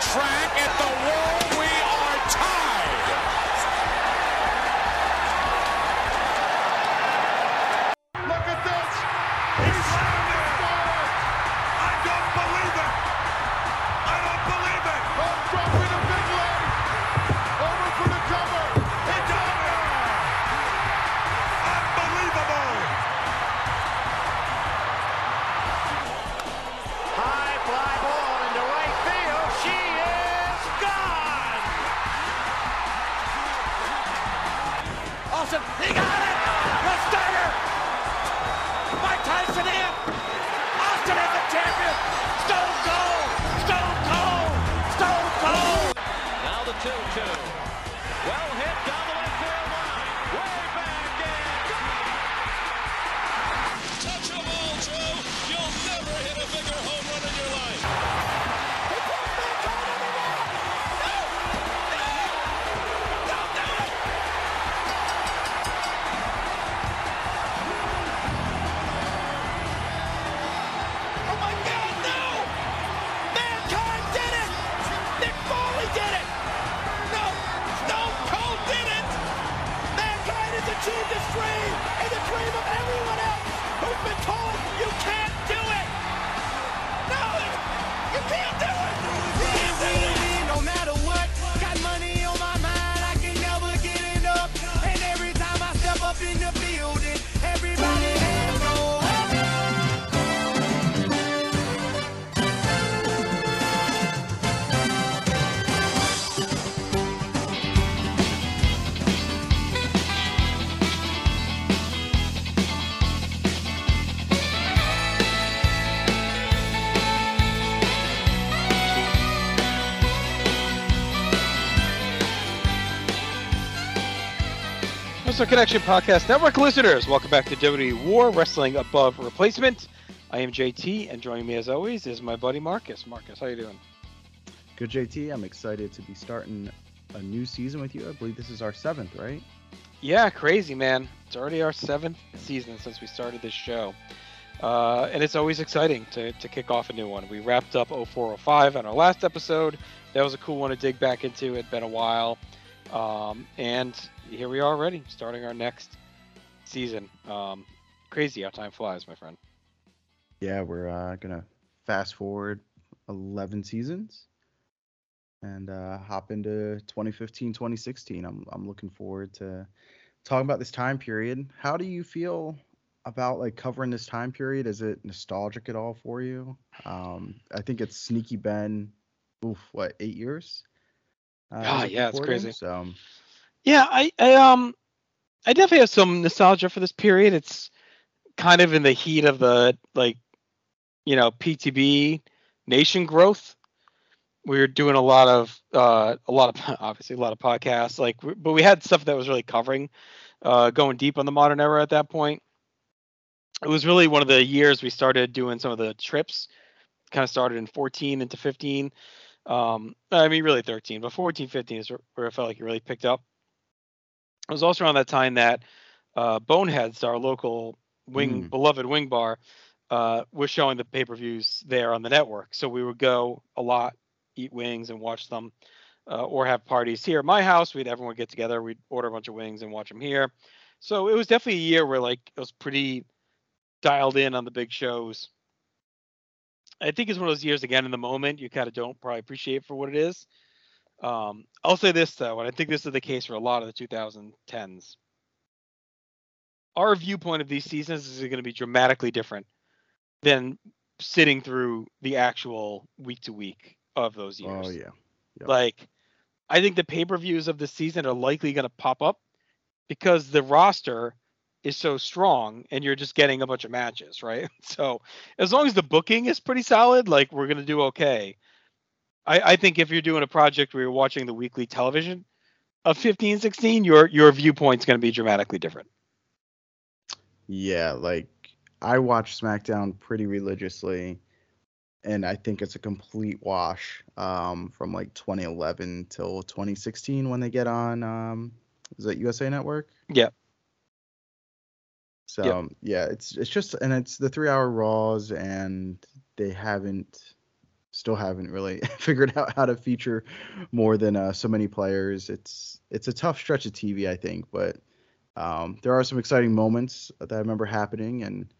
track at the wall. Wrestling Connection Podcast Network listeners, welcome back to WWE War Wrestling Above Replacement. I am JT, and joining me as always is my buddy Marcus. Marcus, how you doing? Good JT, I'm excited to be starting a new season with you. I believe this is our seventh, right? Yeah, crazy man. It's already our seventh season since we started this show, uh, and it's always exciting to, to kick off a new one. We wrapped up 0405 on our last episode. That was a cool one to dig back into. It'd been a while, um, and here we are already starting our next season. Um, crazy how time flies, my friend. Yeah, we're uh, gonna fast forward 11 seasons and uh, hop into 2015, 2016. I'm I'm looking forward to talking about this time period. How do you feel about like covering this time period? Is it nostalgic at all for you? Um, I think it's Sneaky Ben. Oof, what eight years? Uh, Ah, yeah, it's crazy. So Yeah, I, I um I definitely have some nostalgia for this period. It's kind of in the heat of the like you know, PTB nation growth. We were doing a lot of uh a lot of obviously a lot of podcasts like but we had stuff that was really covering uh going deep on the modern era at that point. It was really one of the years we started doing some of the trips. Kind of started in 14 into 15. Um I mean really 13, but 14 15 is where- where I felt like it really picked up. It was also around that time that uh, Boneheads, our local wing Mm. beloved wing bar, uh, was showing the pay per views there on the network. So we would go a lot, eat wings, and watch them, uh, or have parties here at my house. We'd everyone get together. We'd order a bunch of wings and watch them here. So it was definitely a year where like it was pretty dialed in on the big shows. I think it's one of those years again in the moment you kind of don't probably appreciate for what it is. Um, I'll say this though, and I think this is the case for a lot of the 2010s. Our viewpoint of these seasons is going to be dramatically different than sitting through the actual week to week of those years. oh yeah, Yep. Like, I think the pay per views of the season are likely going to pop up because the roster is so strong and you're just getting a bunch of matches, right? So, as long as the booking is pretty solid, like, we're going to do okay. I, I think if you're doing a project where you're watching the weekly television of 15, 16, your, your viewpoint's going to be dramatically different. Yeah, like I watch SmackDown pretty religiously, and I think it's a complete wash um, from like 2011 till 2016 when they get on. Um, is that USA Network? Yeah. So Yep. yeah, it's it's just and it's the three hour Raws, and they haven't still haven't really figured out how to feature more than uh, so many players. It's it's a tough stretch of TV, I think, but um, there are some exciting moments that I remember happening, and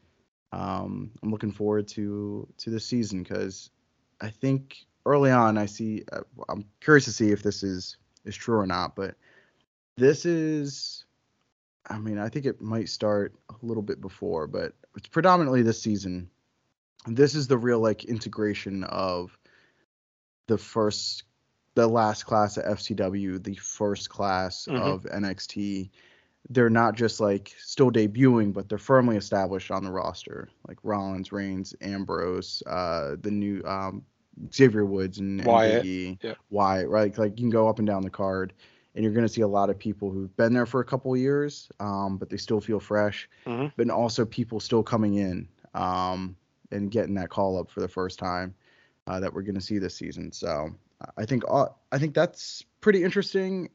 um, I'm looking forward to to the season because I think early on I see uh, I'm curious to see if this is is true or not, but this is I mean, I think it might start a little bit before, but it's predominantly this season. This is the real like integration of the first, the last class of FCW, the first class Mhm. of NXT. They're not just like still debuting, but they're firmly established on the roster, like Rollins, Reigns, Ambrose, uh, the new um, Xavier Woods and, Wyatt, yeah. Wyatt, right? Like you can go up and down the card and you're going to see a lot of people who've been there for a couple years, um, but they still feel fresh. Mhm. But also people still coming in um, and getting that call up for the first time uh, that we're going to see this season. So I think all, I think that's pretty interesting.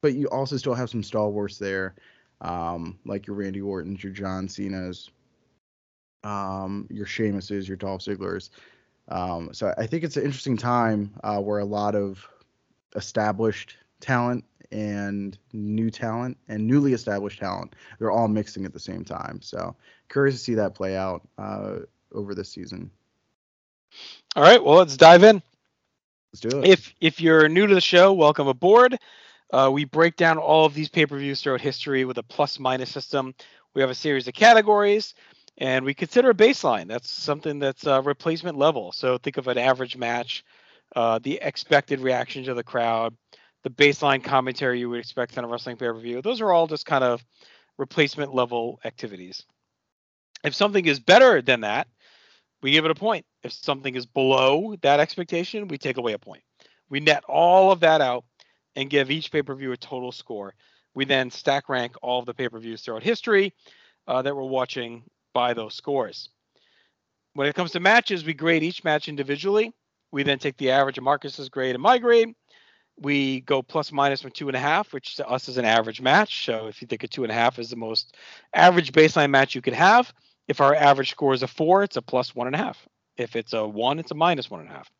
But you also still have some stalwarts there, um, like your Randy Orton's, your John Cena's, um, your Sheamus's, your Dolph Ziggler's. Um, so I think it's an interesting time uh, where a lot of established talent and new talent and newly established talent they're all mixing at the same time. So curious to see that play out uh, over this season. All right, well, let's dive in. Let's do it. If if you're new to the show, welcome aboard. Uh, we break down all of these pay-per-views throughout history with a plus-minus system. We have a series of categories, and we consider a baseline. That's something that's uh, replacement level. So think of an average match, uh, the expected reaction to the crowd, the baseline commentary you would expect on a wrestling pay-per-view. Those are all just kind of replacement level activities. If something is better than that, we give it a point. If something is below that expectation, we take away a point. We net all of that out and give each pay per view a total score. We then stack rank all of the pay per views throughout history uh, that we're watching by those scores. When it comes to matches, we grade each match individually. We then take the average of Marcus's grade and my grade. We go plus minus from two and a half, which to us is an average match. So if you think a two and a half is the most average baseline match you could have, if our average score is a four, it's a plus one and a half. If it's a one, it's a minus one and a half.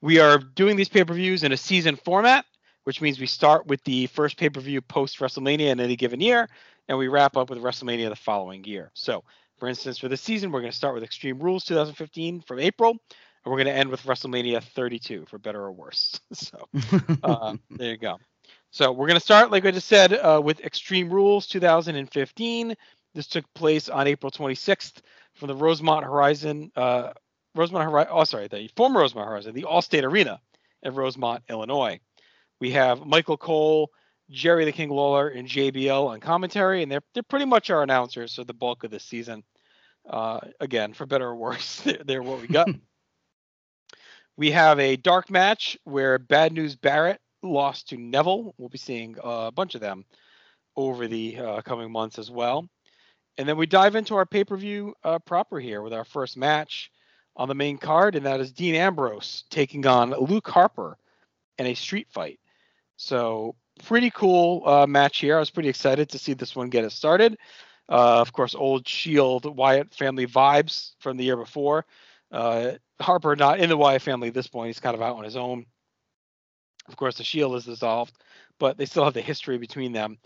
We are doing these pay per views in a season format, which means we start with the first pay per view post WrestleMania in any given year, and we wrap up with WrestleMania the following year. So, for instance, for this season, we're going to start with Extreme Rules 2015 from April, and we're going to end with WrestleMania 32 for better or worse. so, uh, there you go. So we're going to start, like I just said, uh, with Extreme Rules 2015. This took place on April 26th from the Rosemont Horizon, uh, Rosemont Horizon. Oh, sorry, the former Rosemont Horizon, the Allstate Arena in Rosemont, Illinois. We have Michael Cole, Jerry the King Lawler, and JBL on commentary, and they're they're pretty much our announcers for the bulk of this season. Uh, again, for better or worse, they're, they're what we got. we have a dark match where Bad News Barrett lost to Neville. We'll be seeing a bunch of them over the uh, coming months as well. And then we dive into our pay per view uh, proper here with our first match on the main card, and that is Dean Ambrose taking on Luke Harper in a street fight. So, pretty cool uh, match here. I was pretty excited to see this one get it started. Uh, of course, old Shield Wyatt family vibes from the year before. Uh, Harper not in the Wyatt family at this point. He's kind of out on his own. Of course, the Shield is dissolved, but they still have the history between them.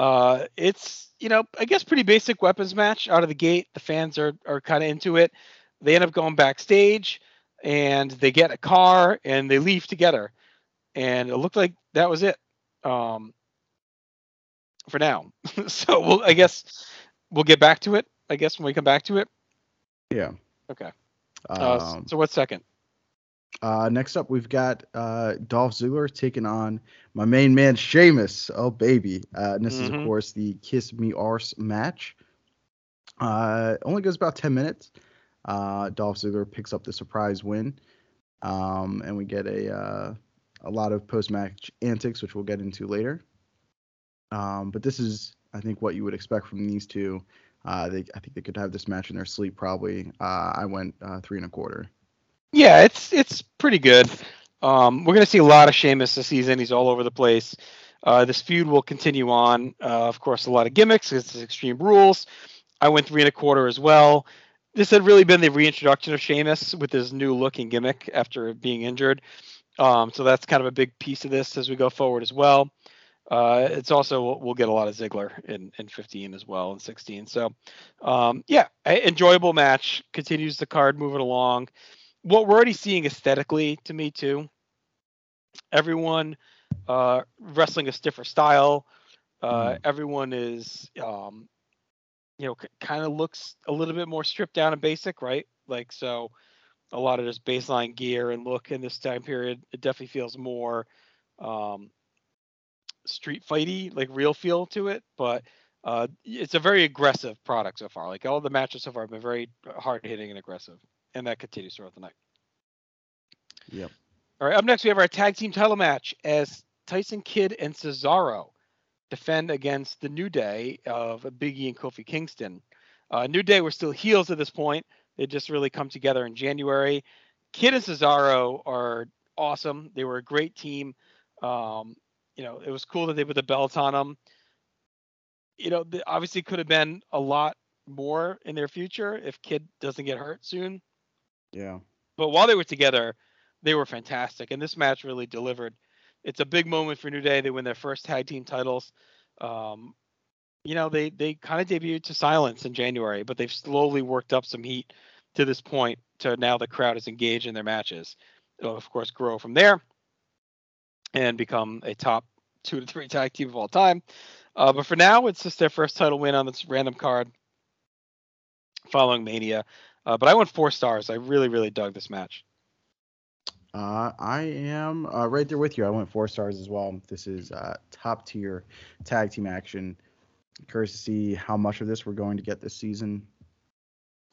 Uh, it's you know I guess pretty basic weapons match out of the gate. The fans are are kind of into it. They end up going backstage and they get a car and they leave together. And it looked like that was it um, for now. so we'll I guess we'll get back to it. I guess when we come back to it. yeah. Okay. Uh, Um, so what's second? Uh, next up, we've got uh, Dolph Ziggler taking on my main man Sheamus. Oh baby, uh, and this is of Mhm. course the Kiss Me Arse match. Uh, only goes about ten minutes. Uh, Dolph Ziggler picks up the surprise win, um, and we get a uh, a lot of post match antics, which we'll get into later. Um, but this is, I think, what you would expect from these two. Uh, they, I think they could have this match in their sleep probably. Uh, I went uh, three and a quarter. Yeah, it's it's pretty good. Um, we're gonna see a lot of Sheamus this season. He's all over the place. Uh, this feud will continue on. Uh, of course, a lot of gimmicks. It's Extreme Rules. I went three and a quarter as well. this had really been the reintroduction of Sheamus with his new looking gimmick after being injured. Um, so that's kind of a big piece of this as we go forward as well. Uh, it's also we'll get a lot of Ziggler in in 15 as well and 16. So um, yeah, enjoyable match. Continues the card moving along. What we're already seeing aesthetically to me too. Everyone uh, wrestling a stiffer style. Uh, Everyone is um, you know, kind of looks a little bit more stripped down and basic, right? Like so, a lot of just baseline gear and look in this time period. It definitely feels more um, street fighty, like real feel to it. But uh, it's a very aggressive product so far. Like all the matches so far have been very hard hitting and aggressive, and that continues throughout the night. Yep. All right, up next we have our tag team title match as Tyson Kidd and Cesaro defend against the New Day of Biggie and Kofi Kingston. Uh, New Day were still heels at this point. They just really come together in January. Kidd and Cesaro are awesome. They were a great team. Um, you know, it was cool that they put the belt on them. You know, obviously could have been a lot more in their future if Kidd doesn't get hurt soon. Yeah. But while they were together, they were fantastic, and this match really delivered. It's a big moment for New Day. They win their first tag team titles. Um, you know, they they kind of debuted to silence in January, but they've slowly worked up some heat to this point. To now, the crowd is engaged in their matches. It'll of course grow from there and become a top two to three tag team of all time. Uh, but for now, it's just their first title win on this random card following Mania. Uh, but I went four stars. I really, really dug this match. Uh, I am uh, right there with you. I went four stars as well. This is uh, top tier tag team action. Curious to see how much of this we're going to get this season.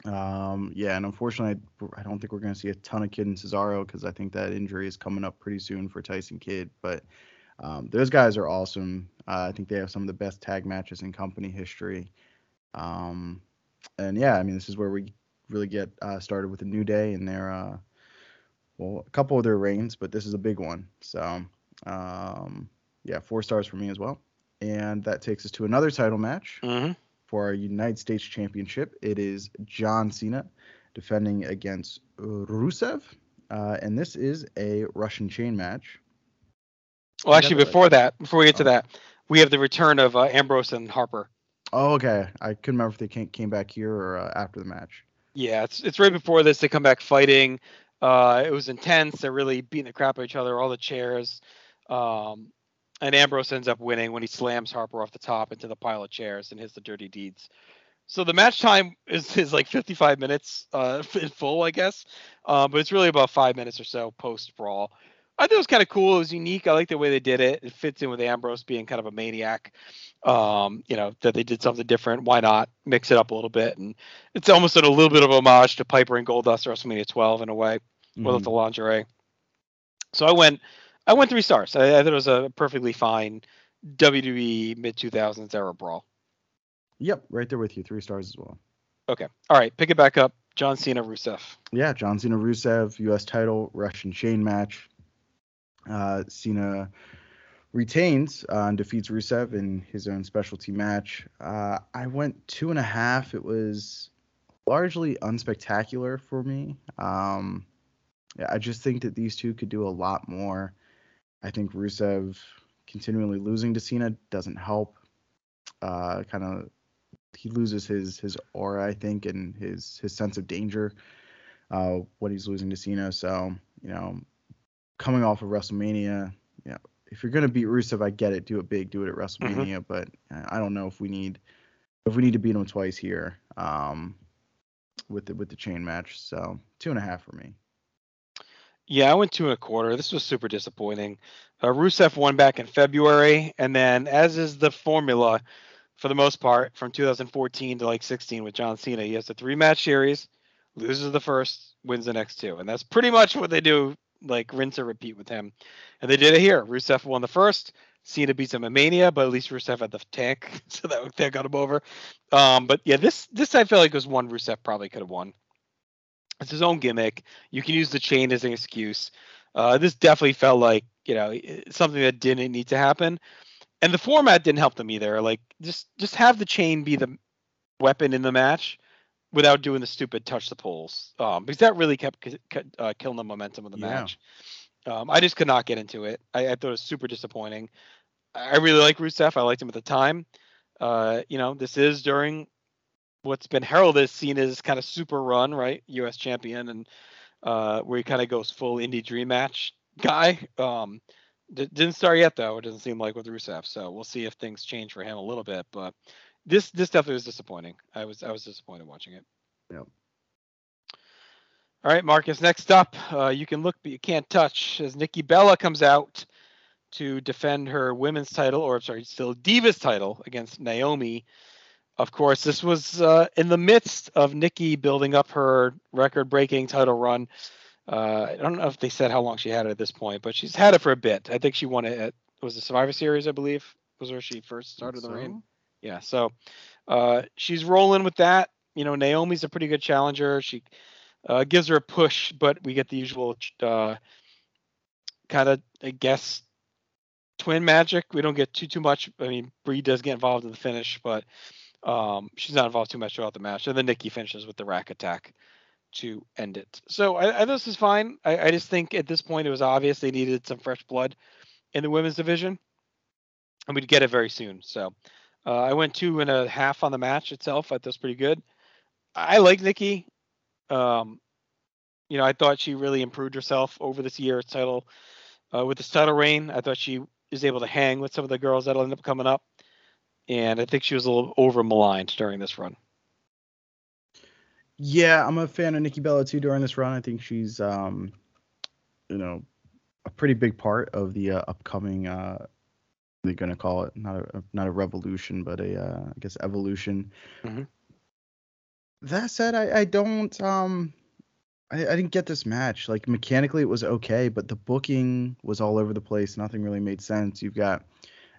Um, yeah, and unfortunately, I, don't think we're going to see a ton of Kidd and Cesaro because I think that injury is coming up pretty soon for Tyson Kidd. But um, those guys are awesome. Uh, I think they have some of the best tag matches in company history. Um, and yeah, I mean, this is where we really get uh, started with a new day and their uh, well, a couple of their reigns, but this is a big one. So, um, yeah, four stars for me as well. And that takes us to another title match Mm-hmm. for our United States Championship. It is John Cena defending against Rusev. Uh, and this is a Russian chain match. Well, actually, before that, before we get to Oh. that, we have the return of uh, Ambrose and Harper. Oh, okay. I couldn't remember if they came, came back here or uh, after the match. Yeah, it's it's right before this. They come back fighting. Uh, it was intense. They're really beating the crap out of each other. All the chairs. Um, and Ambrose ends up winning when he slams Harper off the top into the pile of chairs and hits the dirty deeds. So the match time is, is like 55 minutes uh, in full, I guess. Uh, but it's really about five minutes or so post brawl. I thought it was kind of cool. It was unique. I like the way they did it. It fits in with Ambrose being kind of a maniac. Um, you know, that they did something different. Why not mix it up a little bit? And it's almost a little bit of homage to Piper and Goldust WrestleMania 12 in a way, with Mhm. the lingerie. So I went, I went three stars. I, I thought it was a perfectly fine WWE mid 2000s era brawl. Yep, right there with you. Three stars as well. Okay, all right, pick it back up. John Cena, Rusev. Yeah, John Cena Rusev, U.S. title, Russian chain match. Uh, Cena retains uh, and defeats Rusev in his own specialty match. Uh, I went two and a half. It was largely unspectacular for me. Um, I just think that these two could do a lot more. I think Rusev continually losing to Cena doesn't help. Uh, kind of, he loses his his aura, I think, and his his sense of danger. Uh, what he's losing to Cena. So you know, coming off of WrestleMania, you know, if you're gonna beat Rusev, I get it. Do it big. Do it at WrestleMania. But uh, I don't know if we need if we need to beat him twice here. Um, with the with the chain match. So two and a half for me. Yeah, I went two and a quarter. This was super disappointing. Uh, Rusev won back in February, and then, as is the formula for the most part, from 2014 to like 16 with John Cena, he has a three match series, loses the first, wins the next two. And that's pretty much what they do, like rinse or repeat with him. And they did it here. Rusev won the first. Cena beats him in Mania, but at least Rusev had the tank, so that, that got him over. Um, but yeah, this this I feel like was one Rusev probably could have won. It's his own gimmick. You can use the chain as an excuse. Uh, this definitely felt like you know something that didn't need to happen, and the format didn't help them either. Like just just have the chain be the weapon in the match, without doing the stupid touch the poles, um, because that really kept uh, killing the momentum of the Yeah. match. Um, I just could not get into it. I, I thought it was super disappointing. I I really like Rusev. I liked him at the time. Uh, you know, this is during what's been heralded as Cena's kind of super run, right? U.S. champion, and uh, where he kind of goes full indie dream match guy. Um, d- didn't start yet though. It doesn't seem like with Rusev. So we'll see if things change for him a little bit. But this this definitely was disappointing. I was I was disappointed watching it. Yep. All right, Marcus. Next up, uh, you can look but you can't touch as Nikki Bella comes out to defend her women's title, or I'm sorry, still Divas title against Naomi. Of course, this was uh, in the midst of Nikki building up her record-breaking title run. Uh, I don't know if they said how long she had it at this point, but she's had it for a bit. I think she won it at was the Survivor Series, I believe, was where she first started the reign. Yeah, so uh, she's rolling with that. You know, Naomi's a pretty good challenger. She uh, gives her a push, but we get the usual uh, kind of, I guess, twin magic. We don't get too too much. I mean, Brie does get involved in the finish, but um, she's not involved too much throughout the match. And then Nikki finishes with the rack attack to end it. So I, I this is fine. I, I just think at this point it was obvious they needed some fresh blood in the women's division, and we'd get it very soon. So uh, I went two and a half on the match itself. I thought was pretty good. I like Nikki. Um, you know, I thought she really improved herself over this year's title uh, with this title reign. I thought she is able to hang with some of the girls that'll end up coming up, and I think she was a little over maligned during this run. Yeah, I'm a fan of Nikki Bella too during this run. I think she's, um, you know, a pretty big part of the uh, upcoming. Uh, they're gonna call it not a not a revolution, but a uh, I guess evolution. Mhm. That said, I, I don't um, I, I didn't get this match. Like mechanically, it was okay, but the booking was all over the place. Nothing really made sense. You've got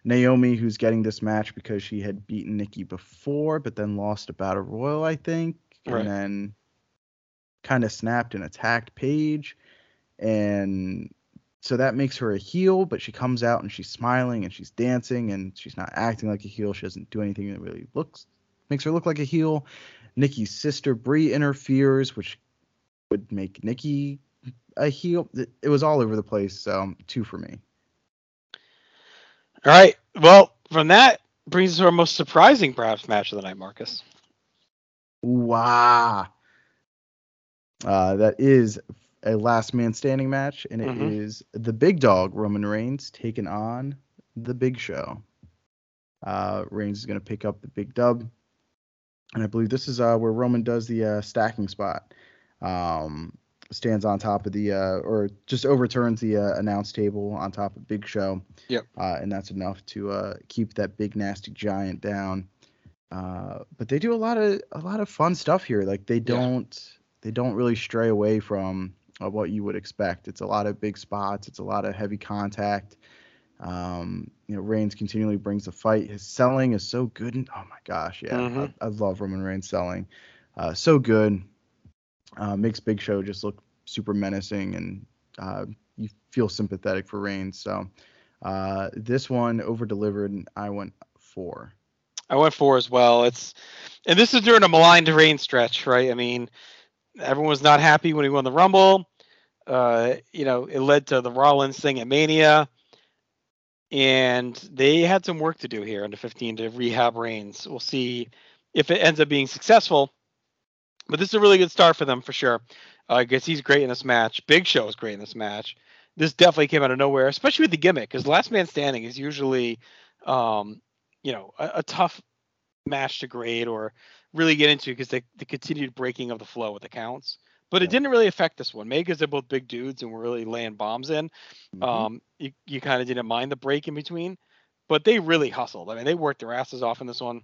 Naomi who's getting this match because she had beaten Nikki before, but then lost a battle royal, I think, and then kind of snapped and attacked Paige, and so that makes her a heel. But she comes out and she's smiling and she's dancing and she's not acting like a heel. She doesn't do anything that really looks makes her look like a heel. Nikki's sister Brie interferes, which would make Nikki a heel. It, was all over the place. So two for me. All right. Well, from that brings us to our most surprising, perhaps, match of the night, Marcus. Wow. Uh, that is a last man standing match, and it is Mhm. the big dog Roman Reigns taking on the Big Show. Uh, Reigns is going to pick up the big dub, and I believe this is uh, where Roman does the uh, stacking spot. Um, stands on top of the uh, or just overturns the uh, announce table on top of Big Show. Yep. Uh, and that's enough to uh, keep that big nasty giant down. Uh, but they do a lot of a lot of fun stuff here. Like they don't they don't really stray away from uh, what you would expect. It's a lot of big spots. It's a lot of heavy contact. Um, you know, Reigns continually brings the fight. His selling is so good. And, oh my gosh, yeah, Mhm. I, I love Roman Reigns selling. Uh, so good. Uh, makes Big Show just look super menacing, and uh, you feel sympathetic for Reigns. So uh, this one over delivered, and I went four. I went four as well. It's and this is during a maligned rain stretch, right? I mean, everyone was not happy when he won the Rumble. Uh, you know, it led to the Rollins thing at Mania, and they had some work to do here under 15 to rehab Reigns. We'll see if it ends up being successful. But this is a really good start for them for sure. Uh, I guess he's great in this match. Big Show is great in this match. This definitely came out of nowhere, especially with the gimmick, because Last Man Standing is usually, um, you know, a, a tough match to grade or really get into because the, the continued breaking of the flow with the counts. But it didn't really affect this one. Maybe because they're both big dudes and were really laying bombs in. Mhm. Um, you, you kind of didn't mind the break in between, but they really hustled. I mean, they worked their asses off in this one,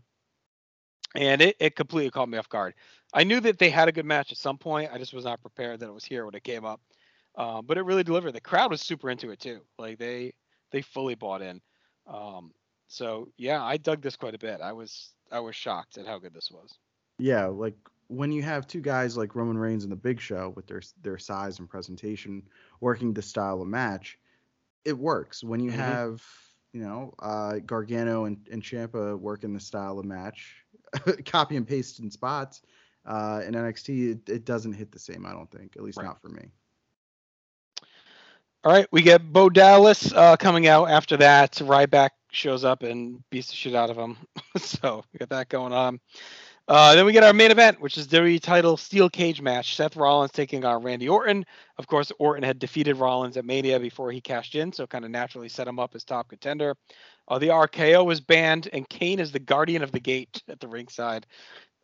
and it, it completely caught me off guard. I knew that they had a good match at some point. I just was not prepared that it was here when it came up. Um, but it really delivered. The crowd was super into it too. Like they they fully bought in. Um, so yeah, I dug this quite a bit. I was I was shocked at how good this was. Yeah, like when you have two guys like Roman Reigns and the Big Show with their their size and presentation working the style of match, it works. When you Mhm. have you know uh, Gargano and and Ciampa working the style of match, copy and paste in spots, uh, in NXT, it, it doesn't hit the same. I don't think, at least Right. not for me. All right, we get Bo Dallas uh, coming out after that. Ryback shows up and beats the shit out of him. so we got that going on. Uh, then we get our main event, which is WWE title steel cage match. Seth Rollins taking on Randy Orton. Of course, Orton had defeated Rollins at Mania before he cashed in, so kind of naturally set him up as top contender. Uh, the RKO was banned, and Kane is the guardian of the gate at the ringside.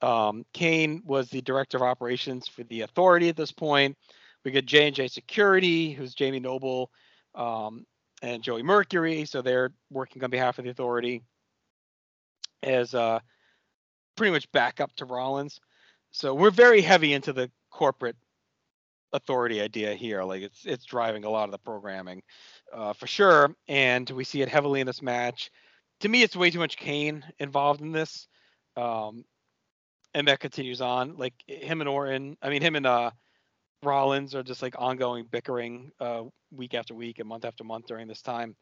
Um, Kane was the director of operations for the Authority at this point. We get J and J Security, who's Jamie Noble um, and Joey Mercury, so they're working on behalf of the Authority as uh, pretty much backup to Rollins. So we're very heavy into the corporate authority idea here. Like it's it's driving a lot of the programming uh, for sure, and we see it heavily in this match. To me, it's way too much Kane involved in this, um, and that continues on. Like him and Orton, I mean him and uh, Rollins are just like ongoing bickering uh, week after week and month after month during this time.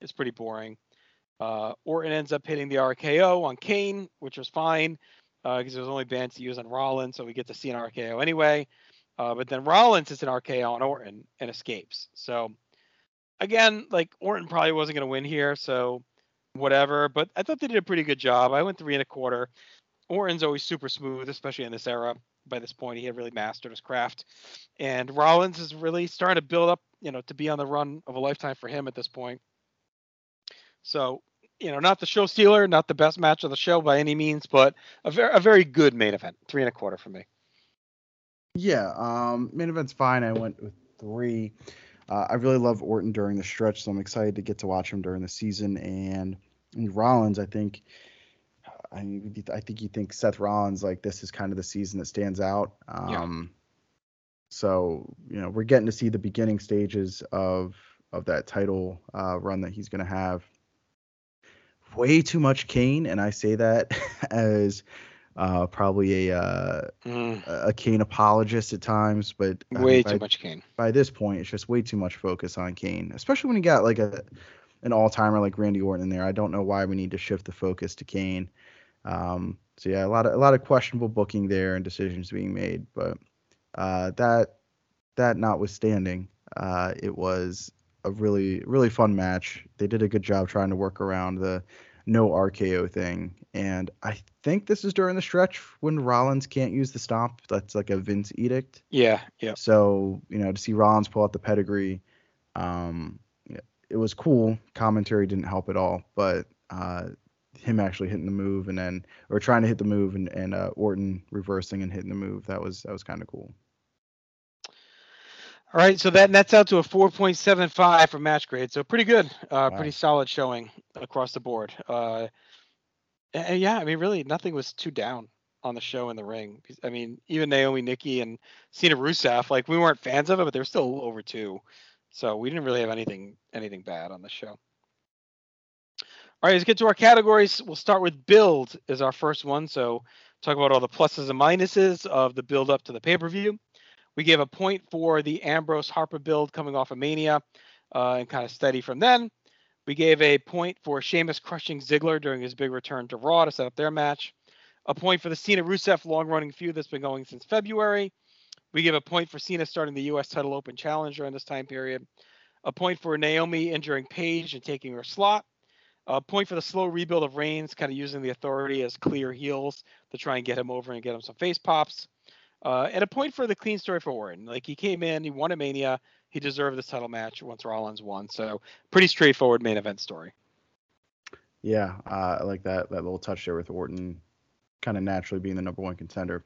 It's pretty boring. Uh, Orton ends up hitting the RKO on Kane, which was fine because it was only banned to use on Rollins, so we get to see an RKO anyway. Uh, but then Rollins hits an RKO on Orton and escapes. So again, like Orton probably wasn't going to win here, so whatever. But I thought they did a pretty good job. I went three and a quarter. Orton's always super smooth, especially in this era. By this point, he had really mastered his craft, and Rollins is really starting to build up, you know, to be on the run of a lifetime for him at this point. So, you know, not the show stealer, not the best match of the show by any means, but a very a very good main event. Three and a quarter for me. Yeah, um, main event's fine. I went with three. Uh, I really love Orton during the stretch, so I'm excited to get to watch him during the season. And, and Rollins, I think, I mean, I think you think Seth Rollins like this is kind of the season that stands out. Yeah. Um, so you know we're getting to see the beginning stages of of that title uh, run that he's going to have. Way too much Kane, and I say that as uh, probably a uh, Mm, a Kane apologist at times, but way by, too much Kane. by this point, it's just way too much focus on Kane, especially when you got like a an all timer like Randy Orton in there. I don't know why we need to shift the focus to Kane. Um, so yeah, a lot of a lot of questionable booking there and decisions being made, but uh, that that notwithstanding, uh, it was a really really fun match. They did a good job trying to work around the no RKO thing, and I think this is during the stretch when Rollins can't use the stomp. That's like a Vince edict. Yeah, yeah. So you know, to see Rollins pull out the pedigree, um, it was cool. Commentary didn't help at all, but uh, him actually hitting the move and then or trying to hit the move and and uh, Orton reversing and hitting the move that was that was kind of cool. All right, so that nets out to a 4.75 for match grade. So pretty good, uh, Wow. pretty solid showing across the board. Uh, and, yeah, I mean, really, nothing was too down on the show in the ring. I mean, even Naomi, Nikki, and Cena Rusev, like we weren't fans of it, but they were still over two. So we didn't really have anything anything bad on the show. All right, let's get to our categories. We'll start with build is our first one. So talk about all the pluses and minuses of the build up to the pay per view. We gave a point for the Ambrose Harper build coming off of Mania uh, and kind of steady from then. We gave a point for Sheamus crushing Ziggler during his big return to Raw to set up their match. A point for the Cena Rusev long running feud that's been going since February. We give a point for Cena starting the U.S. title open challenge during this time period. A point for Naomi injuring Paige and taking her slot. A point for the slow rebuild of Reigns, kind of using the authority as clear heels to try and get him over and get him some face pops. Uh, and a point for the clean story for Orton. Like he came in, he won a Mania, he deserved the title match once Rollins won. So pretty straightforward main event story. Yeah, uh, I like that that little touch there with Orton, kind of naturally being the number one contender.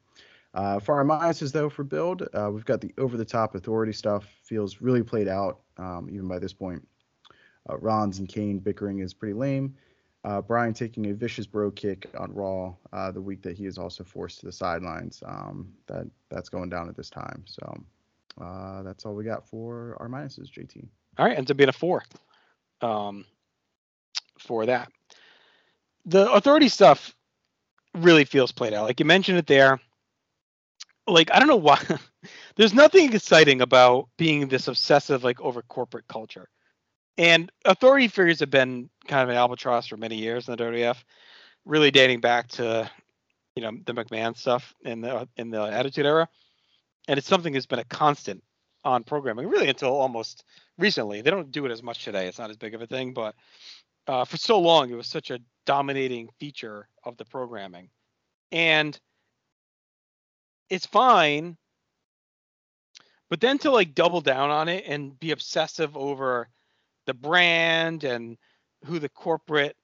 Uh, for our minuses though, for build, uh, we've got the over the top authority stuff feels really played out um, even by this point. Uh, Rollins and Kane bickering is pretty lame. Uh, Bryan taking a vicious bro kick on Raw uh, the week that he is also forced to the sidelines. Um, that that's going down at this time. So uh, that's all we got for our minuses, JT. All right, ends up being a four um, for that. The authority stuff really feels played out. Like you mentioned it there. Like I don't know why. There's nothing exciting about being this obsessive like over corporate culture. And authority figures have been kind of an albatross for many years in the WWF, really dating back to you know, the McMahon stuff in the in the Attitude Era, and it's something that's been a constant on programming really until almost recently. They don't do it as much today. It's not as big of a thing, but uh, for so long it was such a dominating feature of the programming, and it's fine. But then to like double down on it and be obsessive over the brand and who the corporate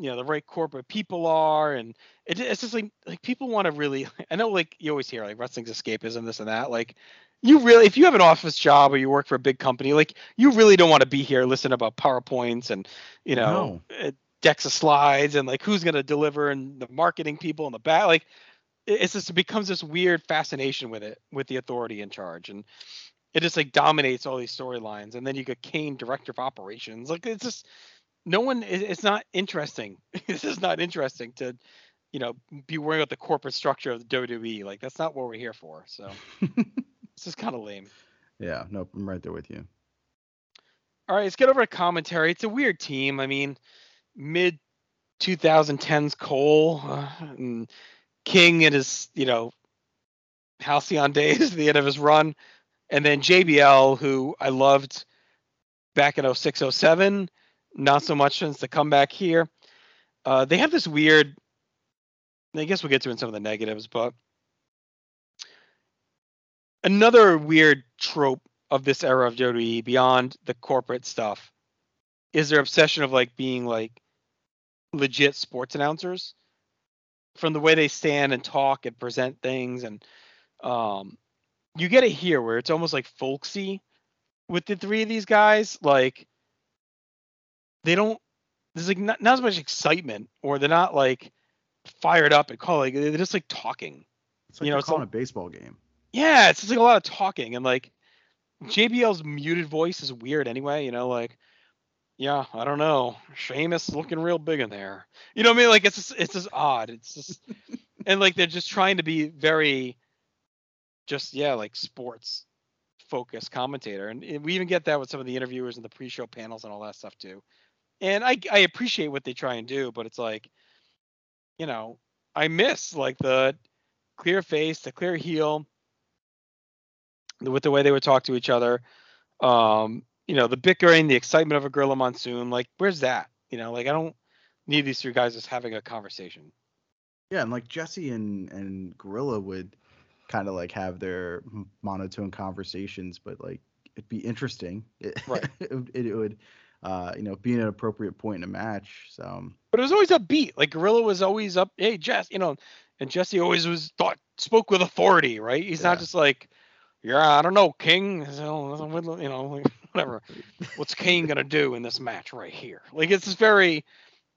you know the right corporate people are and it, it's just like like people want to really i know like you always hear like wrestling's escapism this and that like you really if you have an office job or you work for a big company like you really don't want to be here listening about powerpoints and you know uh, decks of slides and like who's going to deliver and the marketing people in the back like it- it's just it becomes this weird fascination with it with the authority in charge and it just like dominates all these storylines and then you get kane director of operations like it's just no one it's not interesting. This is not interesting to you know be worrying about the corporate structure of the wwe like that's not what we're here for so. This is kind of lame. Yeah, nope, I'm right there with you. all right let's get over to commentary. It's a weird team i mean mid 2010s cole uh, and king in his you know halcyon days the end of his run and then jbl who i loved back in 06 07 not so much since the comeback here. Uh, they have this weird i guess we'll get to in some of the negatives but another weird trope of this era of WWE beyond the corporate stuff is their obsession of like being like legit sports announcers. From the way they stand and talk and present things and um you get it here where it's almost like folksy with the three of these guys like they don't there's like not, not as much excitement or they're not like fired up and calling they're just like talking It's like You know, it's calling some- a baseball game. yeah, it's just like a lot of talking and like JBL's muted voice is weird anyway, you know, like yeah, I don't know. Sheamus is looking real big in there. You know what I mean? Like it's just it's just odd. It's just and like they're just trying to be very just yeah, like sports focused commentator. And, we even get that with some of the interviewers and the pre-show panels and all that stuff too. And I I appreciate what they try and do, but it's like you know, I miss like the clear face, the clear heel, with the way they would talk to each other. Um, you know, the bickering, the excitement of a Gorilla Monsoon. Like, where's that? You know, like I don't need these three guys just having a conversation. Yeah, and like Jesse and and Gorilla would kind of like have their monotone conversations, but like it'd be interesting. It, Right. it, would- it would, uh, you know, be an appropriate point in a match. So But it was always upbeat. Like Gorilla was always up. Hey, Jess, you know, and Jesse always was thought spoke with authority, right? He's not just like, yeah, I don't know, King. You know, like, whatever. What's Kane gonna do in this match right here? Like it's just very,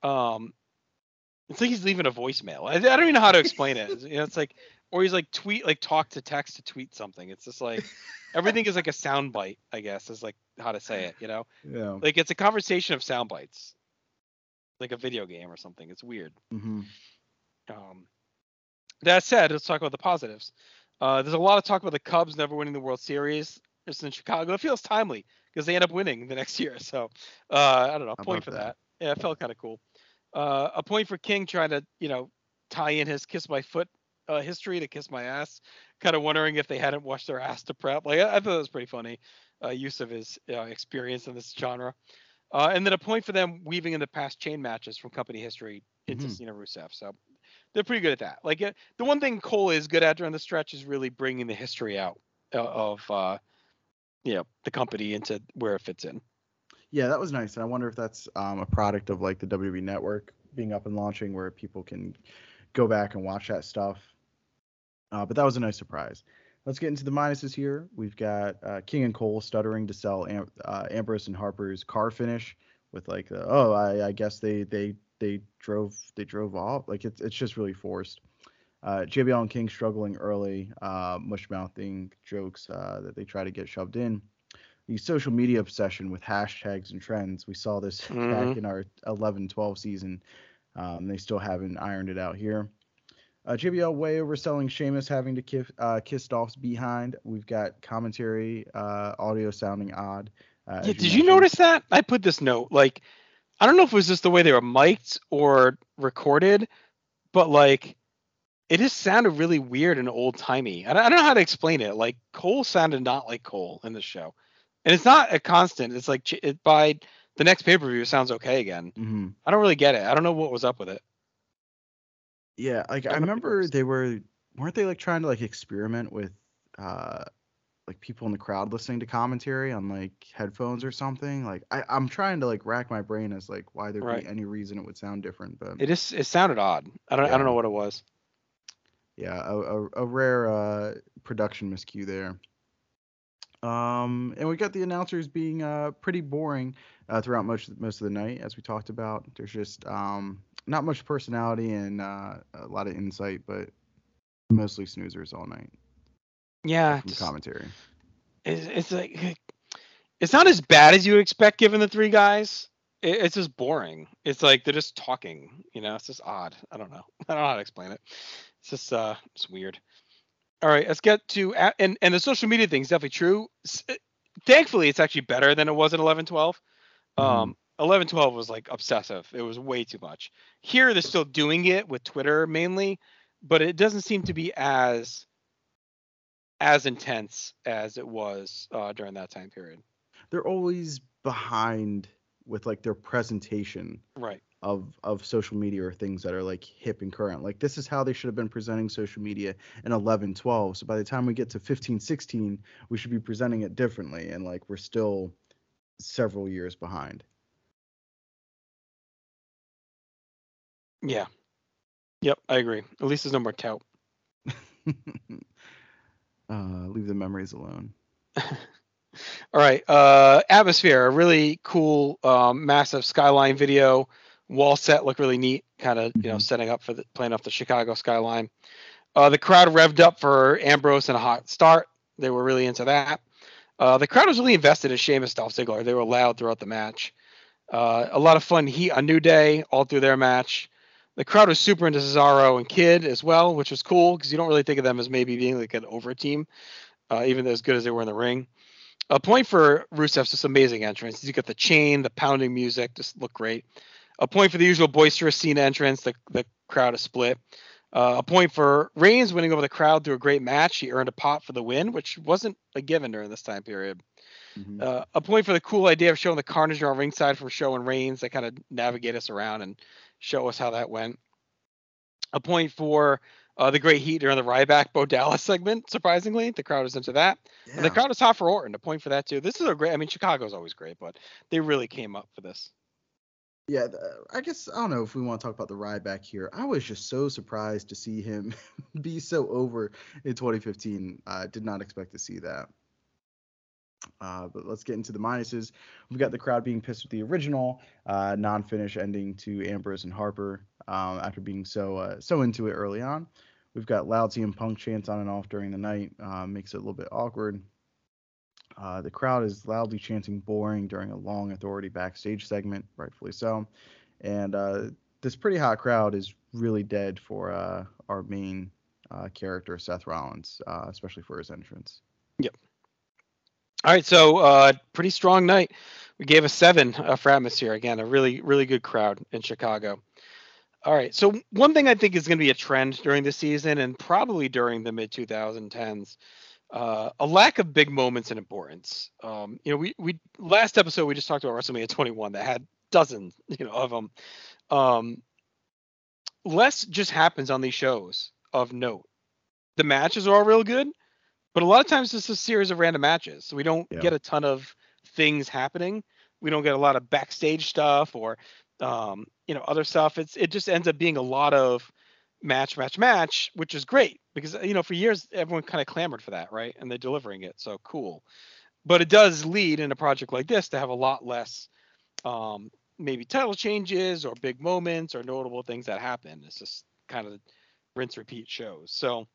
um, it's like he's leaving a voicemail. I, I don't even know how to explain it. You know, it's like, or he's like tweet, like talk to text to tweet something. It's just like everything is like a sound bite. I guess is like how to say it. You know, yeah. like it's a conversation of sound bites, like a video game or something. It's weird. hmm Um, that said, let's talk about the positives. Uh, there's a lot of talk about the Cubs never winning the World Series. Just in Chicago, it feels timely because they end up winning the next year. So uh, I don't know, point for that? that. Yeah, it felt kind of cool. Uh, a point for King trying to you know tie in his kiss my foot uh, history to kiss my ass. Kind of wondering if they hadn't washed their ass to prep. Like I, I thought it was pretty funny uh, use of his uh, experience in this genre. Uh, and then a point for them weaving in the past chain matches from company history into Mhm. Cena Rusev. So they're pretty good at that. Like uh, the one thing Cole is good at during the stretch is really bringing the history out uh, of uh, you know the company into where it fits in. Yeah, that was nice. And I wonder if that's um, a product of like the WWE network being up and launching where people can go back and watch that stuff. Uh, but that was a nice surprise. Let's get into the minuses here. We've got uh, King and Cole stuttering to sell Am- uh, Ambrose and Harper's car finish with like, the, oh, I, I guess they they they drove they drove off. Like it's it's just really forced. Uh, JBL and King struggling early, uh, mush mouthing jokes uh, that they try to get shoved in the social media obsession with hashtags and trends. We saw this back Mhm. in our 11 12 season. Um, they still haven't ironed it out here. Uh, JBL way overselling Sheamus having to kiss, uh, kiss Dolph's behind. We've got commentary, uh, audio sounding odd. Uh, Yeah, did you notice that? I put this note. Like, I don't know if it was just the way they were mic'd or recorded, but like it just sounded really weird and old timey. I don't, I don't know how to explain it. Like Cole sounded not like Cole in the show, and it's not a constant. It's like it, by the next pay per view, it sounds okay again. hmm I don't really get it. I don't know what was up with it. Yeah, like I remember they were weren't they like trying to like experiment with uh like people in the crowd listening to commentary on like headphones or something? Like I I'm trying to like rack my brain as like why there'd Right. be any reason it would sound different, but It just it sounded odd. I don't I don't know what it was. yeah, a, a, a rare uh production miscue there. Um, and we got the announcers being uh pretty boring uh, throughout most most of the night, as we talked about. There's just um not much personality and uh, a lot of insight, but mostly snoozers all night Yeah, just- commentary. it's, it's like it's not as bad as you would expect given the three guys. It, it's just boring. It's like they're just talking. You know, it's just odd. I don't know. I don't know how to explain it. It's just uh, it's weird. All right, let's get to and and the social media thing is definitely true. Thankfully, it's actually better than it was in 11 12. Um, 11 12 was like obsessive. It was way too much. Here, they're still doing it with Twitter mainly, but it doesn't seem to be as as intense as it was uh, during that time period. They're always behind with like their presentation Right. of of social media or things that are like hip and current. Like this is how they should have been presenting social media in 11 12. So by the time we get to 15 16, we should be presenting it differently and like we're still several years behind. Yeah. Yep, I agree. At least there's no more tout. uh leave the memories alone. All right. Uh, atmosphere, a really cool, um, massive skyline video. Wall set looked really neat, kind of you know Mhm. setting up for the playing off the Chicago skyline. Uh, the crowd revved up for Ambrose and a hot start. They were really into that. Uh, the crowd was really invested in Sheamus Dolph Ziggler. They were loud throughout the match. Uh, a lot of fun heat on New Day all through their match. The crowd was super into Cesaro and Kidd as well, which was cool because you don't really think of them as maybe being like an over team, uh, even as good as they were in the ring. A point for Rusev's just amazing entrance. You got the chain, the pounding music, just look great. A point for the usual boisterous Cena entrance. The the crowd is split. Uh, a point for Reigns winning over the crowd through a great match. He earned a pot for the win, which wasn't a given during this time period. Mhm. Uh, a point for the cool idea of showing the Carnage on ringside from Show and Reigns that kind of navigate us around and show us how that went. A point for uh, the great heat during the Ryback Bo Dallas segment. Surprisingly, the crowd is into that. And the crowd is hot for Orton. A point for that too. This is a great. I mean, Chicago's always great, but they really came up for this. Yeah, I guess I don't know if we want to talk about the Ryback here. I was just so surprised to see him be so over in 2015. I did not expect to see that. Uh, but let's get into the minuses. We've got the crowd being pissed with the original uh, non-finish ending to Ambrose and Harper um, after being so uh, so into it early on. We've got loud CM Punk chants on and off during the night, uh, makes it a little bit awkward. Uh, the crowd is loudly chanting boring during a long authority backstage segment, rightfully so. And uh, this pretty hot crowd is really dead for our main character, Seth Rollins, especially for his entrance. All right, so uh, pretty strong night. We gave a seven uh, for atmosphere again. A really really good crowd in Chicago. All right, so one thing I think is going to be a trend during the season and probably during the mid 2010s, uh, a lack of big moments and importance. Um, you know, we we last episode we just talked about WrestleMania 21 that had dozens, you know, of them. Um, less just happens on these shows of note. The matches are all real good, but a lot of times it's a series of random matches. So we don't Yeah. get a ton of things happening. We don't get a lot of backstage stuff or um, you know other stuff. It's it just ends up being a lot of match, match, match, which is great because you know for years everyone kind of clamored for that, right? And they're delivering it, so cool. But it does lead in a project like this to have a lot less um, maybe title changes or big moments or notable things that happen. It's just kind of rinse repeat shows. So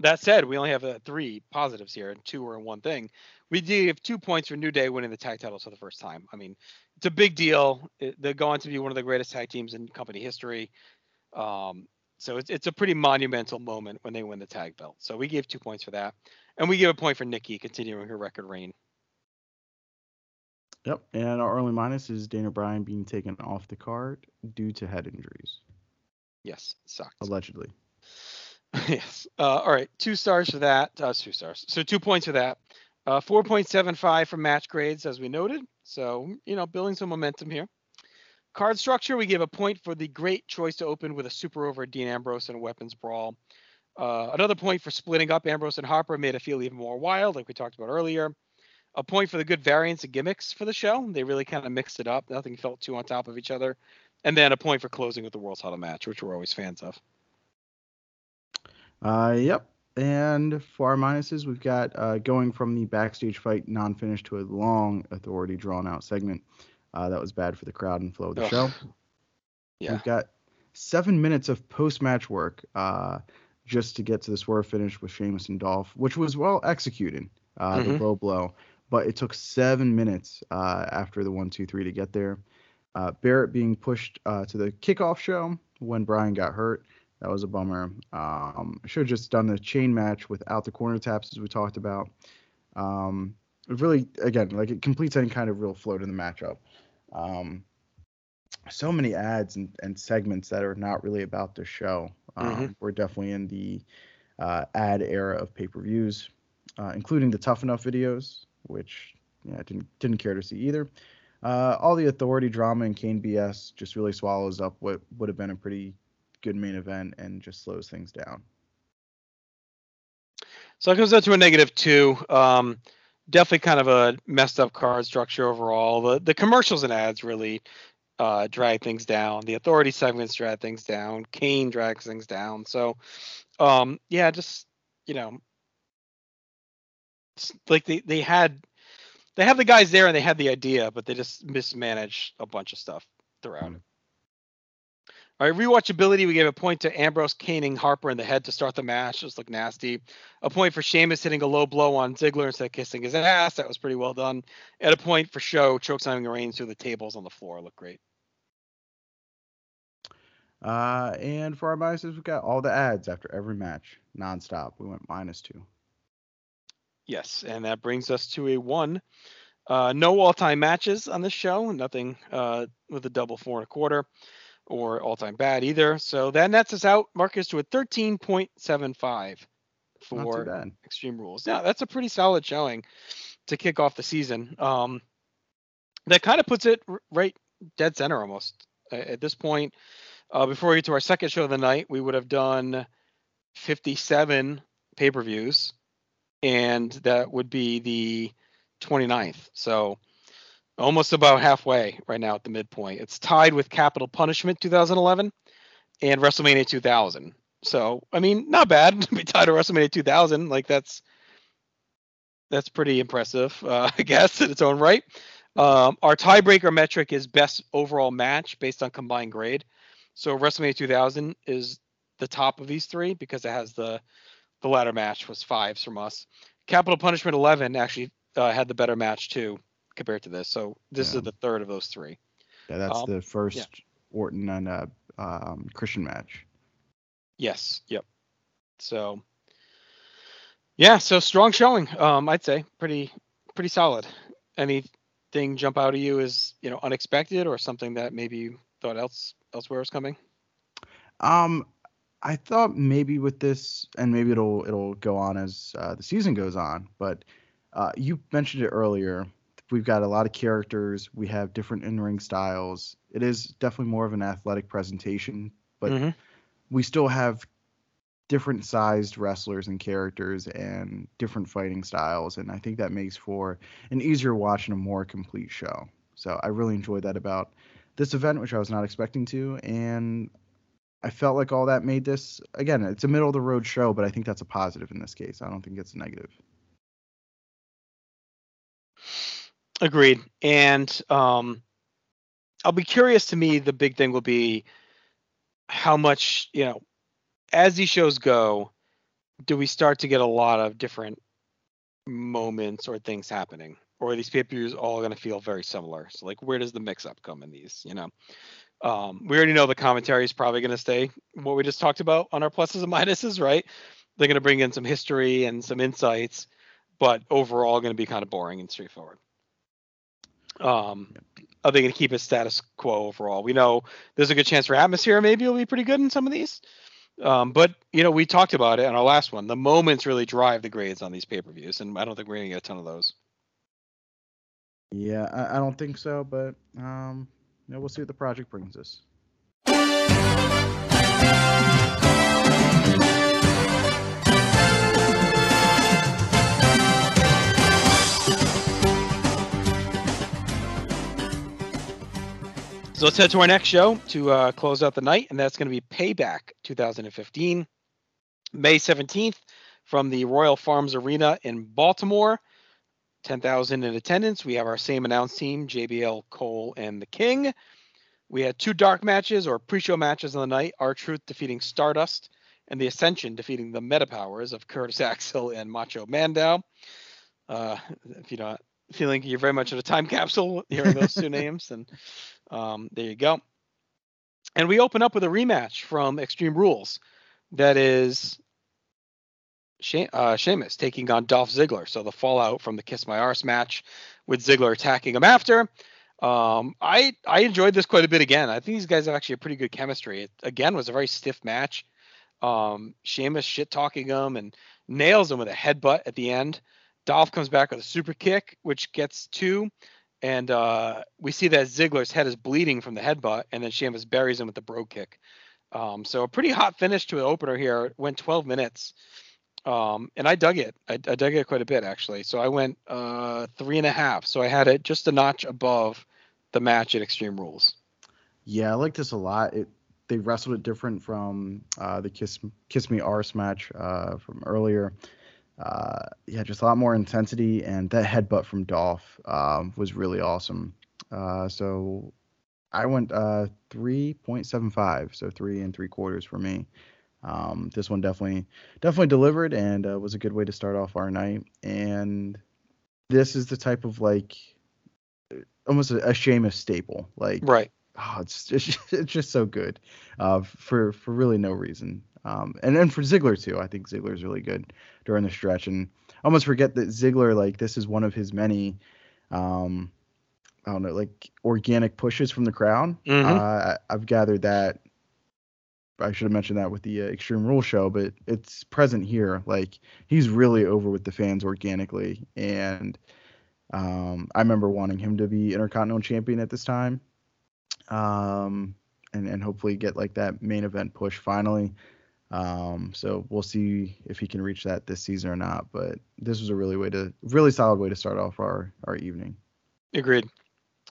that said, we only have uh, three positives here, and two are in one thing. We do have two points for New Day winning the tag titles for the first time. I mean, it's a big deal. It, they're going to be one of the greatest tag teams in company history. Um, so it's it's a pretty monumental moment when they win the tag belt. So we gave two points for that, and we give a point for Nikki continuing her record reign. Yep. And our early minus is Daniel Bryan being taken off the card due to head injuries, Yes, sucked. allegedly. yes. Uh, all right. Two stars for that. Uh, two stars. So two points for that. Uh, 4.75 for match grades, as we noted. So, you know, building some momentum here. Card structure, we give a point for the great choice to open with a super over Dean Ambrose and weapons brawl. Uh, another point for splitting up Ambrose and Harper made it feel even more wild, like we talked about earlier. A point for the good variants and gimmicks for the show. They really kind of mixed it up. Nothing felt too on top of each other. And then a point for closing with the World's Title match, which we're always fans of. Uh, yep. And for our minuses, we've got uh, going from the backstage fight non-finish to a long authority drawn-out segment. Uh, that was bad for the crowd and flow of the Ugh. show. Yeah. We've got seven minutes of post-match work uh, just to get to the swerve finish with Sheamus and Dolph, which was well executed, uh, the Mhm. low blow. But it took seven minutes uh, after the one, two, three to get there. Uh, Barrett being pushed uh, to the kickoff show when Bryan got hurt. That was a bummer. Um, should have just done the chain match without the corner taps as we talked about. Um, it really, again, like it completes any kind of real flow to the matchup. Um, so many ads and, and segments that are not really about the show. Um, We're definitely in the uh, ad era of pay-per-views, uh, including the Tough Enough videos, which yeah, I didn't didn't care to see either. Uh, all the authority drama and Kane BS just really swallows up what would have been a pretty good main event and just slows things down. So it comes out to a negative two. Um, definitely kind of a messed up card structure overall. The the commercials and ads really uh, drag things down. The authority segments drag things down. Kane drags things down. So um, yeah, just you know, it's like they they had they have the guys there and they had the idea, but they just mismanaged a bunch of stuff throughout it. All right, rewatchability. We gave a point to Ambrose caning Harper in the head to start the match. Just looked nasty. A point for Sheamus hitting a low blow on Ziggler instead of kissing his ass. That was pretty well done. And a point for Show chokeslamming the Reigns through the tables on the floor. Looked great. Uh, and for our biases, we've got all the ads after every match, nonstop. We went minus two. Yes, and that brings us to a one. Uh, no all-time matches on this show. Nothing uh, with a double four and a quarter or all-time bad either. So that nets us out, Marcus, to a 13.75 for. Extreme Rules. Yeah, that's a pretty solid showing to kick off the season. Um, that kind of puts it right dead center almost at this point. Uh, before we get to our second show of the night, we would have done 57 pay-per-views, and that would be the 29th. So almost about halfway right now at the midpoint. It's tied with Capital Punishment 2011 and WrestleMania 2000. So I mean, not bad to be tied to WrestleMania 2000. Like that's that's pretty impressive, uh, I guess, in its own right. Um, our tiebreaker metric is best overall match based on combined grade. So WrestleMania 2000 is the top of these three because it has the the ladder match was fives from us. Capital Punishment 11 actually uh, had the better match too compared to this. So this Yeah. is the third of those three. Yeah, that's Um, the first Orton and uh, um, Christian match. Yes. Yep. So yeah, so strong showing. Um, I'd say pretty pretty solid. Anything jump out at you as you know unexpected or something that maybe you thought else elsewhere was coming? Um, I thought maybe with this, and maybe it'll it'll go on as uh, the season goes on. But uh, you mentioned it earlier. We've got a lot of characters. We have different in-ring styles. It is definitely more of an athletic presentation, but Mhm. we still have different sized wrestlers and characters and different fighting styles, and I think that makes for an easier watch and a more complete show. So I really enjoyed that about this event, which I was not expecting to, and I felt like all that made this again. It's a middle of the road show, but I think that's a positive in this case. I don't think it's a negative. Agreed. And um, I'll be curious to me, the big thing will be how much, you know, as these shows go, do we start to get a lot of different moments or things happening? Or are these pay per views all going to feel very similar? So, like, where does the mix up come in these? You know, um, we already know the commentary is probably going to stay what we just talked about on our pluses and minuses, right? They're going to bring in some history and some insights, but overall, going to be kind of boring and straightforward. Um, are they going to keep it status quo overall? We know there's a good chance for atmosphere maybe it'll be pretty good in some of these. Um, but you know, we talked about it on our last one. The moments really drive the grades on these pay-per-views, and I don't think we're gonna get a ton of those. Yeah, I, I don't think so, but um, you know, we'll see what the project brings us. So let's head to our next show to uh, close out the night, and that's going to be Payback 2015, May 17th, from the Royal Farms Arena in Baltimore. 10,000 in attendance. We have our same announce team, JBL, Cole, and the King. We had two dark matches or pre-show matches on the night. R-Truth defeating Stardust, and the Ascension defeating the Meta Powers of Curtis Axel and Macho Mandow. Uh, if you're not feeling you're very much in a time capsule hearing those two names, and um, there you go. And we open up with a rematch from Extreme Rules. That is she- uh, Sheamus taking on Dolph Ziggler. So the fallout from the Kiss My Arse match with Ziggler attacking him after. Um, I I enjoyed this quite a bit again. I think these guys have actually a pretty good chemistry. It again was a very stiff match. Um, Sheamus shit talking him and nails him with a headbutt at the end. Dolph comes back with a super kick, which gets two. And uh, we see that Ziggler's head is bleeding from the headbutt, and then Sheamus buries him with the bro kick. Um, so a pretty hot finish to an opener here. It went 12 minutes. Um, and I dug it. I, I dug it quite a bit actually. So I went uh, three and a half. So I had it just a notch above the match at Extreme Rules. Yeah, I like this a lot. It they wrestled it different from uh, the Kiss Kiss Me Arse match uh, from earlier. Uh, yeah, just a lot more intensity, and that headbutt from Dolph um, was really awesome. Uh, so I went uh, 3.75, so three and three quarters for me. Um, this one definitely definitely delivered and uh, was a good way to start off our night. And this is the type of like almost a, a Sheamus staple. Like Right. Oh, it's just it's just so good uh, for for really no reason. Um, and then for Ziggler too, I think Ziggler's really good during the stretch, and I almost forget that Ziggler like this is one of his many, um, I don't know, like organic pushes from the crowd. Mhm. Uh, I've gathered that. I should have mentioned that with the uh, Extreme Rules show, but it's present here. Like he's really over with the fans organically, and um, I remember wanting him to be Intercontinental Champion at this time, um, and and hopefully get like that main event push finally. Um, so we'll see if he can reach that this season or not. But this was a really way to really solid way to start off our our evening. Agreed.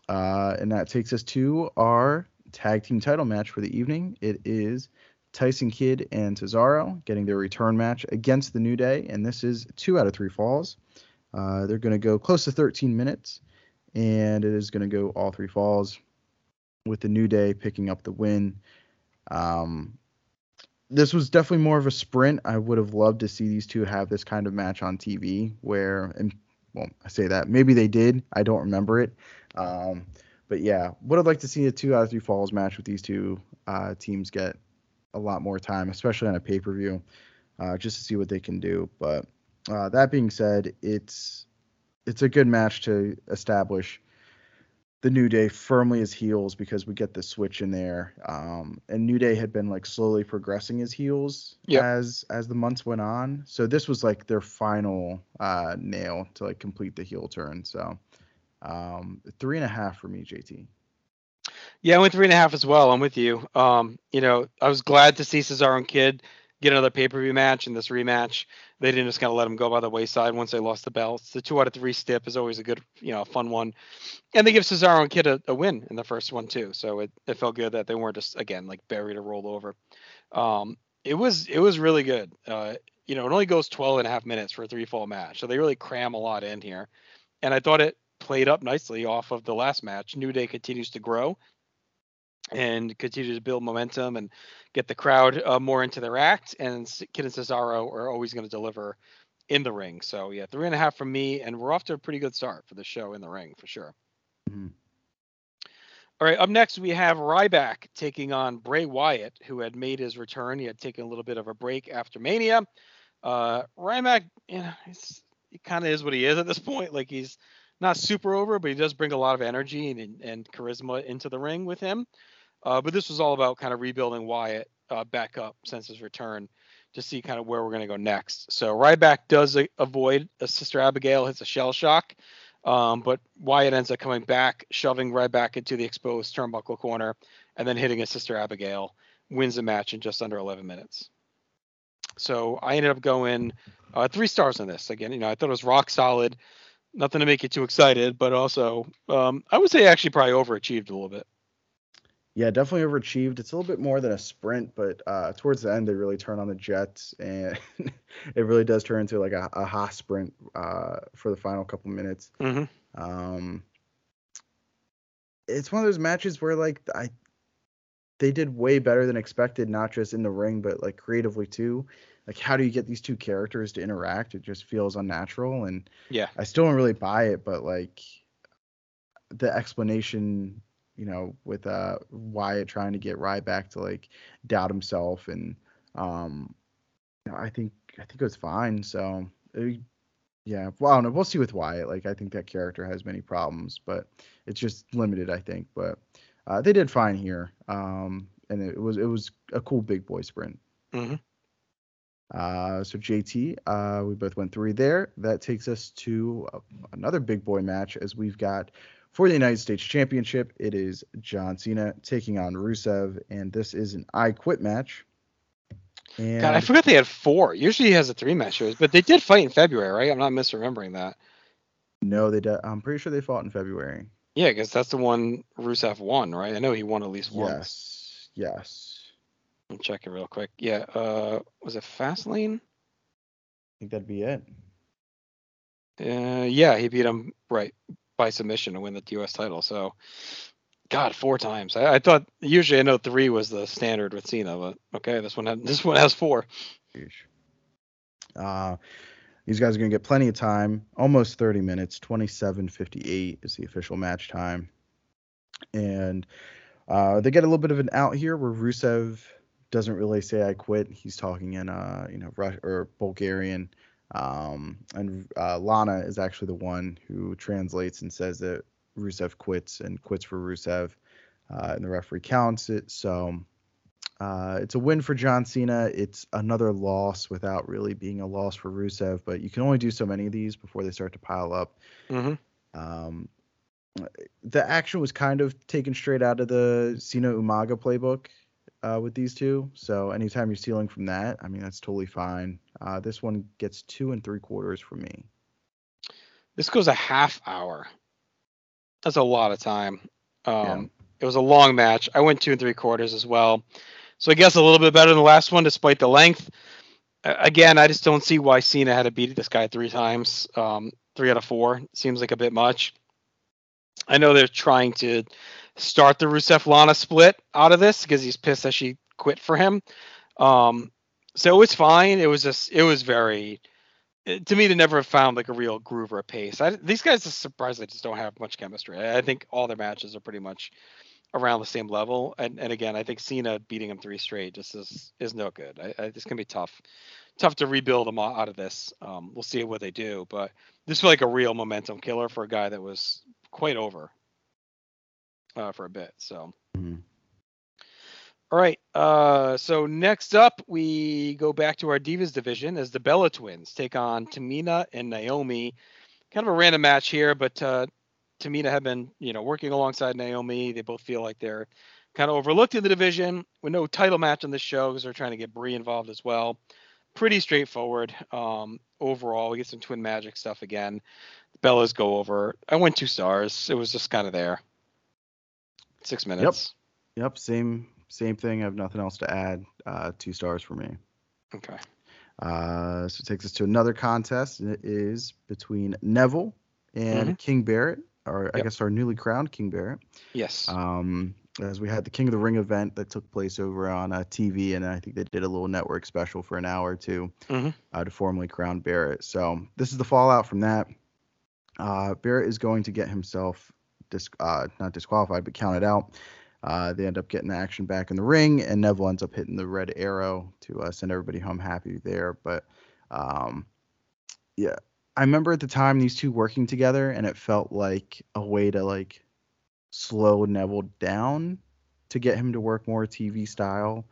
Uh, and that takes us to our tag team title match for the evening. It is Tyson Kidd and Cesaro getting their return match against the New Day, and this is two out of three falls. Uh, they're going to go close to 13 minutes, and it is going to go all three falls, with the New Day picking up the win. Um, this was definitely more of a sprint. I would have loved to see these two have this kind of match on TV, where, and well, I say that maybe they did. I don't remember it. Um, but yeah, would have liked to see a two out of three falls match with these two uh, teams get a lot more time, especially on a pay per view, uh, just to see what they can do. But uh, that being said, it's it's a good match to establish the New Day firmly as heels because we get the switch in there. Um, and New Day had been like slowly progressing as heels Yep. as as the months went on. So this was like their final uh, nail to like complete the heel turn. So um, three and a half for me, JT. Yeah, I went three and a half as well. I'm with you. Um, you know, I was glad to see Cesaro and Kidd get another pay per view match and this rematch. They didn't just kind of let them go by the wayside once they lost the belts. The two out of three stip is always a good, you know, fun one. And they give Cesaro and Kidd a, a win in the first one too. So it, it felt good that they weren't just again like buried or rolled over. Um, it was it was really good. Uh, you know, it only goes 12 and a half minutes for a three fall match. So they really cram a lot in here. And I thought it played up nicely off of the last match. New Day continues to grow and continue to build momentum and get the crowd uh, more into their act. And Kidd and Cesaro are always going to deliver in the ring. So yeah, three and a half from me, and we're off to a pretty good start for the show in the ring for sure. Mhm. All right, up next we have Ryback taking on Bray Wyatt, who had made his return. He had taken a little bit of a break after Mania. Uh, Ryback, you know, he's, he kind of is what he is at this point. Like he's not super over, but he does bring a lot of energy and, and charisma into the ring with him. Uh, but this was all about kind of rebuilding Wyatt uh, back up since his return to see kind of where we're going to go next. So Ryback does a- avoid a Sister Abigail hits a shell shock, um, but Wyatt ends up coming back, shoving Ryback into the exposed turnbuckle corner, and then hitting a Sister Abigail, wins the match in just under 11 minutes. So I ended up going uh, three stars on this. Again, you know, I thought it was rock solid. Nothing to make you too excited, but also um, I would say actually probably overachieved a little bit. Yeah, definitely overachieved. It's a little bit more than a sprint, but uh, towards the end they really turn on the jets, and it really does turn into like a, a hot sprint uh, for the final couple minutes. Mm-hmm. Um, it's one of those matches where like I they did way better than expected, not just in the ring, but like creatively too. Like, how do you get these two characters to interact? It just feels unnatural, and Yeah. I still don't really buy it. But like, the explanation, you know, with uh Wyatt trying to get Ryback to like doubt himself, and um, you know, I think I think it was fine. So, it, yeah, well, I don't know. We'll see with Wyatt. Like, I think that character has many problems, but it's just limited, I think. But uh, they did fine here, um, and it was it was a cool big boy sprint. Mhm. Uh, so JT, uh, we both went three there. That takes us to uh, another big boy match as we've got for the United States Championship. It is John Cena taking on Rusev, and this is an I Quit match. And God, I forgot they had four. Usually he has a three match series, but they did fight in February, right? I'm not misremembering that. no, they. I'm pretty sure they fought in February. Yeah, because that's the one Rusev won, right? I know he won at least once. Yes, yes. I'm checking real quick. Yeah, uh, was it Fastlane? I think that'd be it. Uh, yeah, he beat him right by submission to win the U.S. title. So, God, four times. I, I thought usually I know three was the standard with Cena, but okay, this one had, this one has four. Uh, these guys are to get plenty of time, almost 30 minutes. 27:58 is the official match time, and uh, they get a little bit of an out here where Rusev doesn't really say "I quit." He's talking in uh, you know, Rus- or Bulgarian, um, and uh, Lana is actually the one who translates and says that Rusev quits and quits for Rusev, uh, and the referee counts it. So. Uh, it's a win for John Cena. It's another loss without really being a loss for Rusev, but you can only do so many of these before they start to pile up. Mm-hmm. Um, the action was kind of taken straight out of the Cena Umaga playbook uh, with these two. So anytime you're stealing from that, I mean that's totally fine. Uh, this one gets two and three quarters from me. This goes a half hour. That's a lot of time. Um, Yeah. It was a long match. I went two and three quarters as well. So I guess a little bit better than the last one, despite the length. Again, I just don't see why Cena had to beat this guy three times. Um, three out of four seems like a bit much. I know they're trying to start the Rusev Lana split out of this because he's pissed that she quit for him. Um, so it was fine. It was just it was very to me, to never have found like a real groove or a pace. I, these guys are surprised they just don't have much chemistry. I, I think all their matches are pretty much around the same level. And and again, I think Cena beating him three straight just is is no good. I, I, it's gonna be tough, tough to rebuild them out of this. Um, we'll see what they do, but this was like a real momentum killer for a guy that was quite over uh, for a bit. So. Mhm. All right. Uh, so next up, we go back to our Divas division as the Bella Twins take on Tamina and Naomi. Kind of a random match here, but uh, Tamina had been, you know, working alongside Naomi. They both feel like they're kind of overlooked in the division with no title match on this show because they're trying to get Brie involved as well. Pretty straightforward. Um, overall, we get some twin magic stuff again. Bellas go over. I went two stars. It was just kind of there. Six minutes. Yep, Yep. same same thing. I have nothing else to add. Uh, two stars for me. Okay. Uh, so it takes us to another contest. and It is between Neville and King Barrett, or I Yep. guess our newly crowned King Barrett. Yes. Um, as we had the King of the Ring event that took place over on uh, TV, and I think they did a little network special for an hour or 2 Mhm. uh, to formally crown Barrett. So this is the fallout from that. Uh, Barrett is going to get himself dis- uh, not disqualified, but counted out. Uh, they end up getting the action back in the ring, and Neville ends up hitting the red arrow to uh, send everybody home happy there. But um, yeah, I remember at the time these two working together, and it felt like a way to like slow Neville down to get him to work more TV style.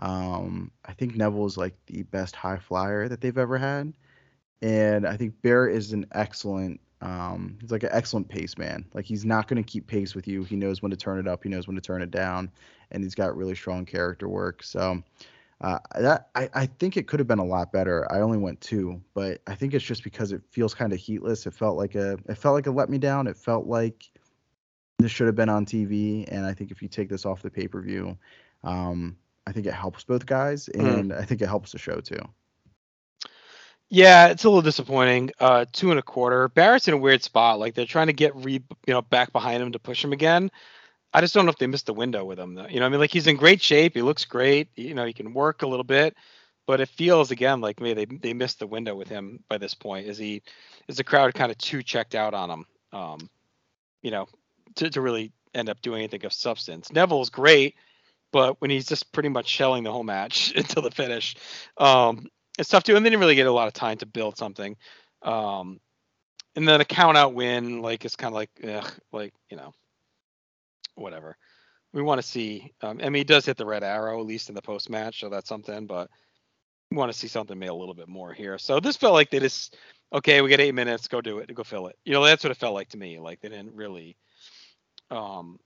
Um, I think Neville is like the best high flyer that they've ever had, and I think Barrett is an excellent. Um, he's like an excellent pace man. Like he's not going to keep pace with you. He knows when to turn it up. He knows when to turn it down, and he's got really strong character work. So uh, that I, I think it could have been a lot better. I only went two, but I think it's just because it feels kind of heatless. It felt like a it felt like a let me down. It felt like this should have been on TV. And I think if you take this off the pay per view, um, I think it helps both guys, and I think it helps the show too. Yeah, it's a little disappointing. Uh, two and a quarter. Barrett's in a weird spot. Like they're trying to get re, you know, back behind him to push him again. I just don't know if they missed the window with him. Though. You know, I mean, like he's in great shape. He looks great. You know, he can work a little bit, but it feels again like maybe they they missed the window with him by this point. Is he is the crowd kind of too checked out on him? Um, you know, to to really end up doing anything of substance. Neville's great, but when he's just pretty much shelling the whole match until the finish, um, it's tough to. And they didn't really get a lot of time to build something. Um, and then a count out win, like it's kind of like, ugh, like you know, whatever. We want to see. Um, I mean, he does hit the red arrow at least in the post match, so that's something. But we want to see something made a little bit more here. So this felt like they just okay, we got eight minutes, go do it, go fill it. You know, that's what it felt like to me. Like they didn't really, um,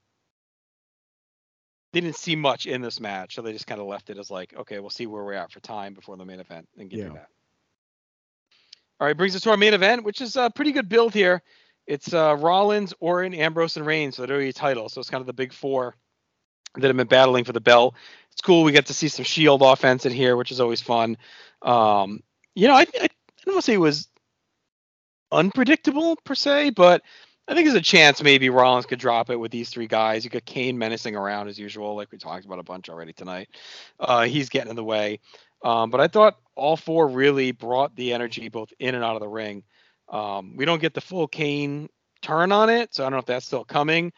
they didn't see much in this match, so they just kind of left it as like, okay, we'll see where we're at for time before the main event and get Yeah. that. All right, brings us to our main event, which is a pretty good build here. It's uh, Rollins, Orton, Ambrose, and Reigns for the WWE title. So it's kind of the big four that have been battling for the belt. It's cool. We get to see some Shield offense in here, which is always fun. Um, you know, I, I, I don't want to say it was unpredictable per se, but I think there's a chance maybe Rollins could drop it with these three guys. You got Kane menacing around as usual, like we talked about a bunch already tonight. Uh, he's getting in the way. Um, but I thought all four really brought the energy both in and out of the ring. Um, we don't get the full Kane turn on it, so I don't know if that's still coming.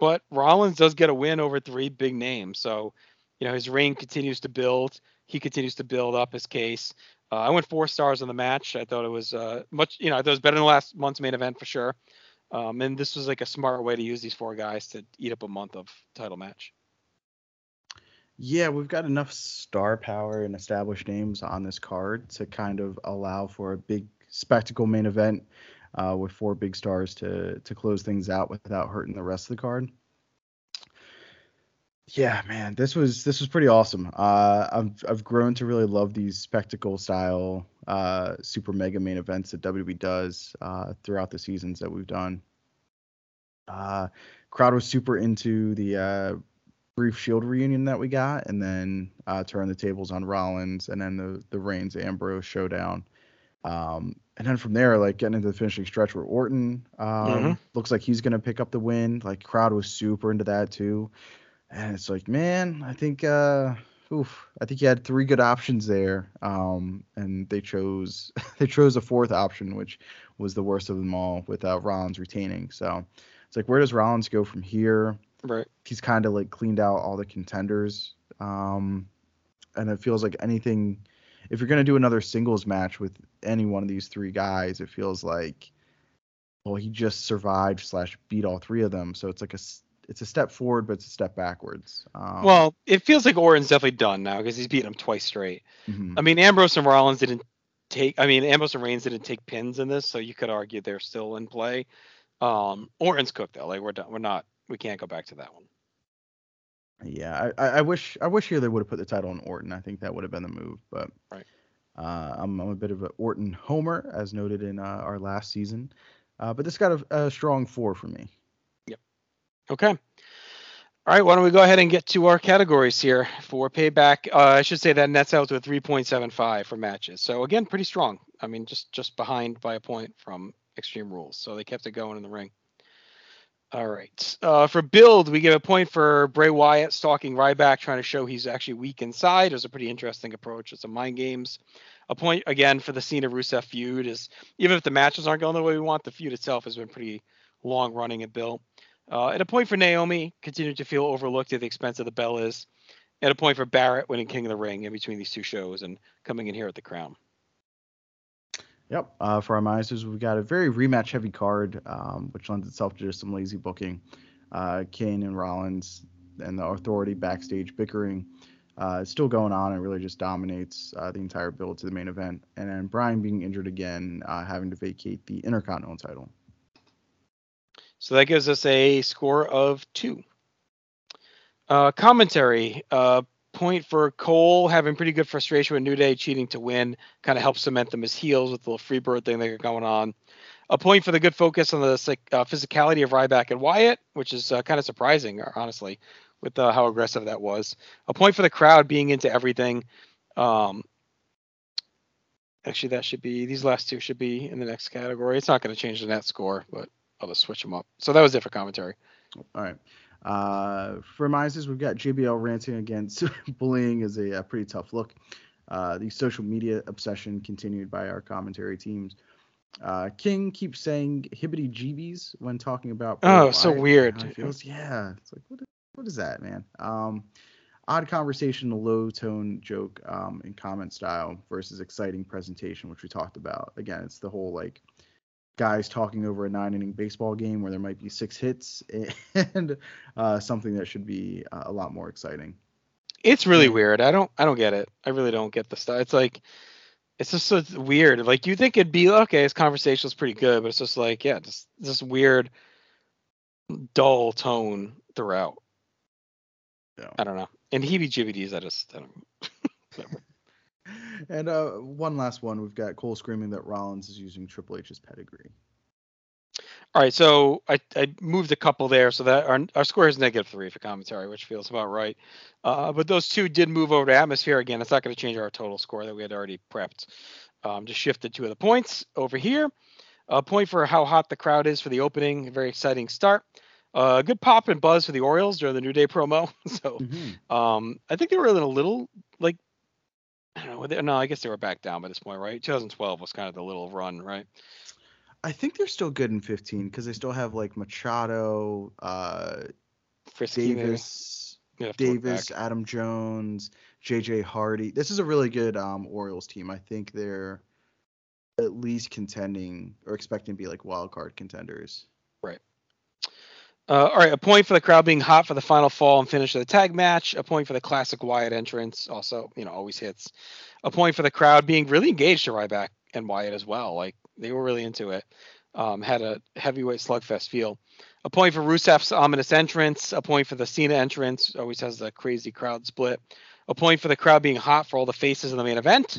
But Rollins does get a win over three big names, so you know his reign continues to build. He continues to build up his case. Uh, I went four stars on the match. I thought it was uh, much, you know, I thought it was better than last month's main event for sure. Um, and this was like a smart way to use these four guys to eat up a month of title match. Yeah, we've got enough star power and established names on this card to kind of allow for a big spectacle main event uh, with four big stars to to close things out without hurting the rest of the card. Yeah, man, this was this was pretty awesome. Uh, I've I've grown to really love these spectacle style uh, super mega main events that WWE does uh, throughout the seasons that we've done. Uh, crowd was super into the uh, brief Shield reunion that we got, and then uh, turn the tables on Rollins, and then the the Reigns Ambrose showdown. Um, and then from there, like getting into the finishing stretch where Orton um, Mhm. looks like he's gonna pick up the win. Like crowd was super into that too, and it's like, man, I think, uh, oof, I think you had three good options there, um, and they chose they chose a fourth option, which was the worst of them all, without Rollins retaining. So it's like, where does Rollins go from here? Right. he's kind of like cleaned out all the contenders. Um, and it feels like anything, if you're going to do another singles match with any one of these three guys, it feels like, well, he just survived slash beat all three of them. So it's like a, it's a step forward, but it's a step backwards. Um, Well, it feels like Orton's definitely done now because he's beaten him twice straight. mhm. I mean, Ambrose and Rollins didn't take. I mean, Ambrose and Reigns didn't take pins in this, so you could argue they're still in play. Um, Orton's cooked though. Like we're done. We're not. We can't go back to that one. Yeah, I, I I wish I wish here they would have put the title on Orton. I think that would have been the move, but Right. uh, I'm I'm a bit of an Orton homer, as noted in uh, our last season. Uh, but this got a, a strong four for me. Okay. All right. Why don't we go ahead and get to our categories here for payback? Uh, I should say that nets out to a 3.75 for matches. So again, pretty strong. I mean, just just behind by a point from Extreme Rules. So they kept it going in the ring. All right. Uh, for build, we give a point for Bray Wyatt stalking Ryback, trying to show he's actually weak inside. It was a pretty interesting approach. It's a mind games. A point again for the Cena Rusev feud is even if the matches aren't going the way we want, the feud itself has been pretty long running and built. Uh, at a point for Naomi, continued to feel overlooked at the expense of the Bellas. At a point for Barrett winning King of the Ring in between these two shows and coming in here at the Crown. Yep. Uh, for our Meisters, we've got a very rematch heavy card, um, which lends itself to just some lazy booking. Uh, Kane and Rollins and the Authority backstage bickering. uh, is still going on and really just dominates uh, the entire build to the main event. And then Bryan being injured again, uh, having to vacate the Intercontinental title. So that gives us a score of two. Uh, commentary. Uh, point for Cole having pretty good frustration with New Day cheating to win. Kind of helps cement them as heels with the little freebird thing they got going on. A point for the good focus on the uh, physicality of Ryback and Wyatt, which is uh, kind of surprising, honestly, with uh, how aggressive that was. A point for the crowd being into everything. Um, actually, that should be these last two should be in the next category. It's not going to change the net score, but I'll just switch them up. So that was it for commentary. All right. Uh, for Mises, we've got JBL ranting against bullying is a, a, pretty tough look. Uh, the social media obsession continued by our commentary teams. Uh, King keeps saying hibbity jeebies when talking about. Oh, so weird. Feels, yeah, it's like what is, what is that, man? Um, odd conversation, low tone joke um, in comment style versus exciting presentation, which we talked about. Again, it's the whole like guys talking over a nine inning baseball game where there might be six hits and uh, something that should be uh, a lot more exciting. It's really weird. I don't I don't get it. I really don't get the stuff. It's like it's just so weird. Like you think it'd be okay, his conversation is pretty good, but it's just like yeah, just this weird dull tone throughout. Yeah. I don't know. And heebie jibbies, I just I don't and uh, one last one. We've got Cole screaming that Rollins is using Triple H's pedigree. All right, so I, I moved a couple there, so that our, our score is negative three for commentary, which feels about right. Uh, but those two did move over to atmosphere again. It's not going to change our total score that we had already prepped. Um, just shifted two of the points over here. A point for how hot the crowd is for the opening. Very exciting start. A uh, good pop and buzz for the Orioles during the New Day promo. so mm-hmm. um, I think they were in a little like I don't know. No, I guess they were back down by this point, right? 2012 was kind of the little run, right? I think they're still good in 15 because they still have like Machado, uh, Frisky, Davis, Davis, Adam Jones, JJ Hardy. This is a really good um, Orioles team. I think they're at least contending or expecting to be like wild card contenders. Right. Uh, all right, a point for the crowd being hot for the final fall and finish of the tag match. A point for the classic Wyatt entrance, also you know always hits. A point for the crowd being really engaged to Ryback and Wyatt as well. Like they were really into it. Um, had a heavyweight slugfest feel. A point for Rusev's ominous entrance. A point for the Cena entrance. Always has a crazy crowd split. A point for the crowd being hot for all the faces in the main event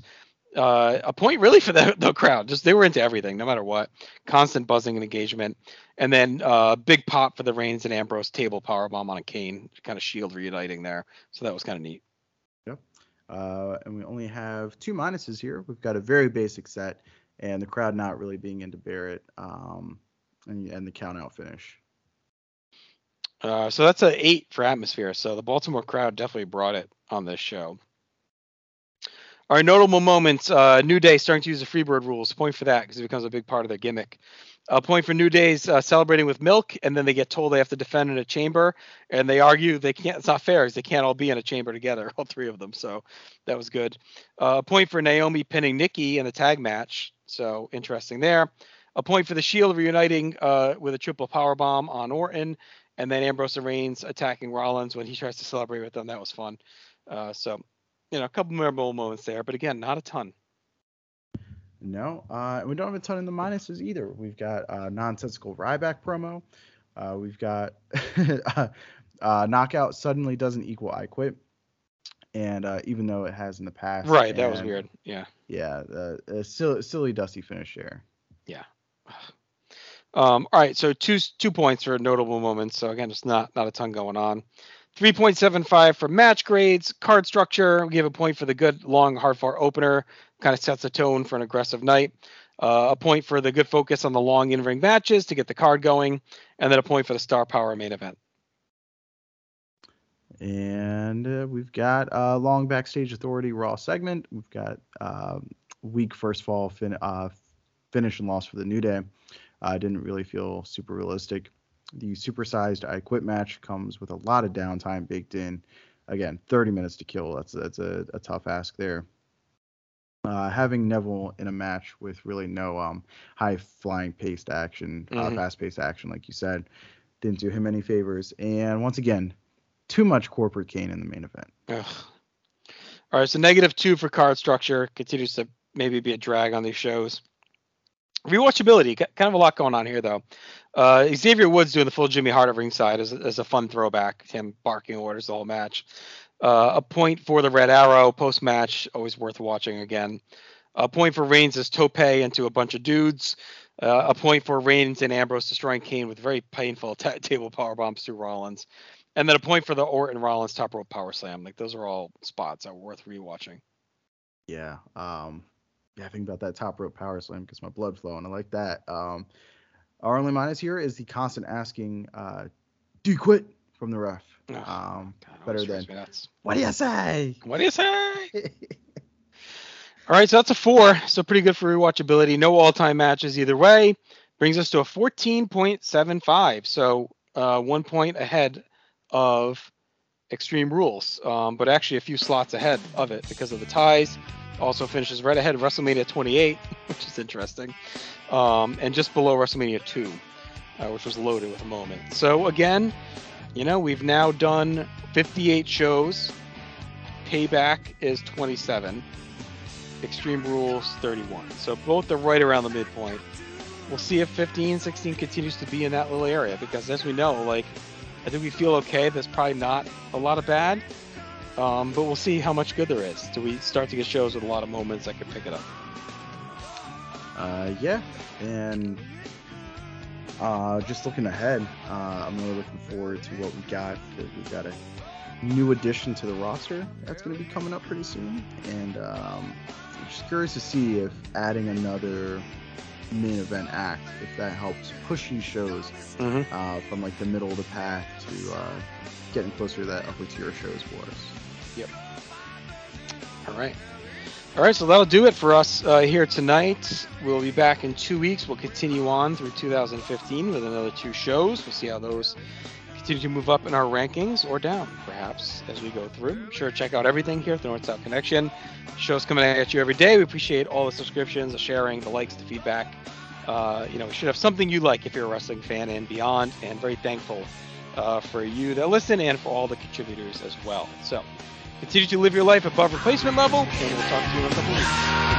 uh, a point really for the, the crowd. Just they were into everything, no matter what. Constant buzzing and engagement, and then uh, big pop for the Reigns and Ambrose table power bomb on a Kane, kind of Shield reuniting there. So that was kind of neat. Yep. Uh, and we only have two minuses here. We've got a very basic set, and the crowd not really being into Barrett, um, and, and the count out finish. Uh, so that's an eight for atmosphere. So the Baltimore crowd definitely brought it on this show. Our notable moments: uh, New Day starting to use the Freebird rules. Point for that because it becomes a big part of their gimmick. A point for New Day's uh, celebrating with milk, and then they get told they have to defend in a chamber, and they argue they can't. It's not fair because they can't all be in a chamber together, all three of them. So that was good. Uh, a point for Naomi pinning Nikki in the tag match. So interesting there. A point for the Shield reuniting uh, with a triple power bomb on Orton, and then Ambrose and Reigns attacking Rollins when he tries to celebrate with them. That was fun. Uh, so you know, a couple memorable moments there, but again, not a ton. No, uh, we don't have a ton in the minuses either. We've got uh, nonsensical Ryback promo. Uh, we've got uh, uh, knockout suddenly doesn't equal I quit, and uh, even though it has in the past. Right, that was weird. Yeah. Yeah, the silly, silly dusty finish there. Yeah. Um, all right, so two two points for notable moments. So again, just not not a ton going on. 3.75 for match grades. Card structure, we give a point for the good long hard fought opener. Kind of sets the tone for an aggressive night. Uh, a point for the good focus on the long in ring matches to get the card going. And then a point for the star power main event. And uh, we've got a uh, long backstage authority Raw segment. We've got uh, weak first fall fin- uh, finish and loss for the New Day. I didn't really feel super realistic. The supersized I Quit match comes with a lot of downtime baked in. Again, 30 minutes to kill. That's that's a, a tough ask there. Uh, having Neville in a match with really no um, high flying paced action, uh, mm-hmm. uh, fast paced action, like you said, didn't do him any favors. And once again, too much corporate Kane in the main event. Ugh. All right, so negative two for card structure continues to maybe be a drag on these shows. Rewatchability, kind of a lot going on here though. Uh, Xavier Woods doing the full Jimmy Hart of ringside as, as a fun throwback. Him barking orders the whole match. Uh, a point for the Red Arrow post match, always worth watching again. A point for Reigns as Tope into a bunch of dudes. Uh, a point for Reigns and Ambrose destroying Kane with very painful ta- table power bombs to Rollins. And then a point for the Orton Rollins top rope power slam. Like those are all spots that are worth rewatching. Yeah. Um, yeah, I think about that top rope power slam because my blood flowing. I like that. Um, our only minus here is the constant asking, uh, "Do you quit?" from the ref. Oh, Um, God, better than what do you say? What do you say? All right, so that's a four. So pretty good for rewatchability. No all-time matches either way. Brings us to a 14.75. So uh, one point ahead of Extreme Rules, um, but actually a few slots ahead of it because of the ties. Also finishes right ahead of WrestleMania 28, which is interesting, um, and just below WrestleMania 2, uh, which was loaded with a moment. So again, you know, we've now done 58 shows. Payback is 27. Extreme Rules 31. So both are right around the midpoint. We'll see if 15, 16 continues to be in that little area because as we know, like I think we feel okay. There's probably not a lot of bad, um, but we'll see how much good there is. Do we start to get shows with a lot of moments that could pick it up? Uh, yeah, and uh, just looking ahead, uh, I'm really looking forward to what we got because we've got a new addition to the roster that's going to be coming up pretty soon, and um, I'm just curious to see if adding another main event act, if that helps push these shows Mm-hmm. uh, from like the middle of the pack to uh, getting closer to that upper tier shows for us. All right. All right, so that'll do it for us uh, here tonight. We'll be back in two weeks. We'll continue on through 2015 with another two shows. We'll see how those continue to move up in our rankings or down, perhaps, as we go through. Sure, check out everything here at the North South Connection. Shows coming at you every day. We appreciate all the subscriptions, the sharing, the likes, the feedback. Uh, you know, we should have something you like if you're a wrestling fan and beyond, and very thankful uh, for you that listen and for all the contributors as well. So, continue to live your life above replacement level, and we'll talk to you in a couple weeks.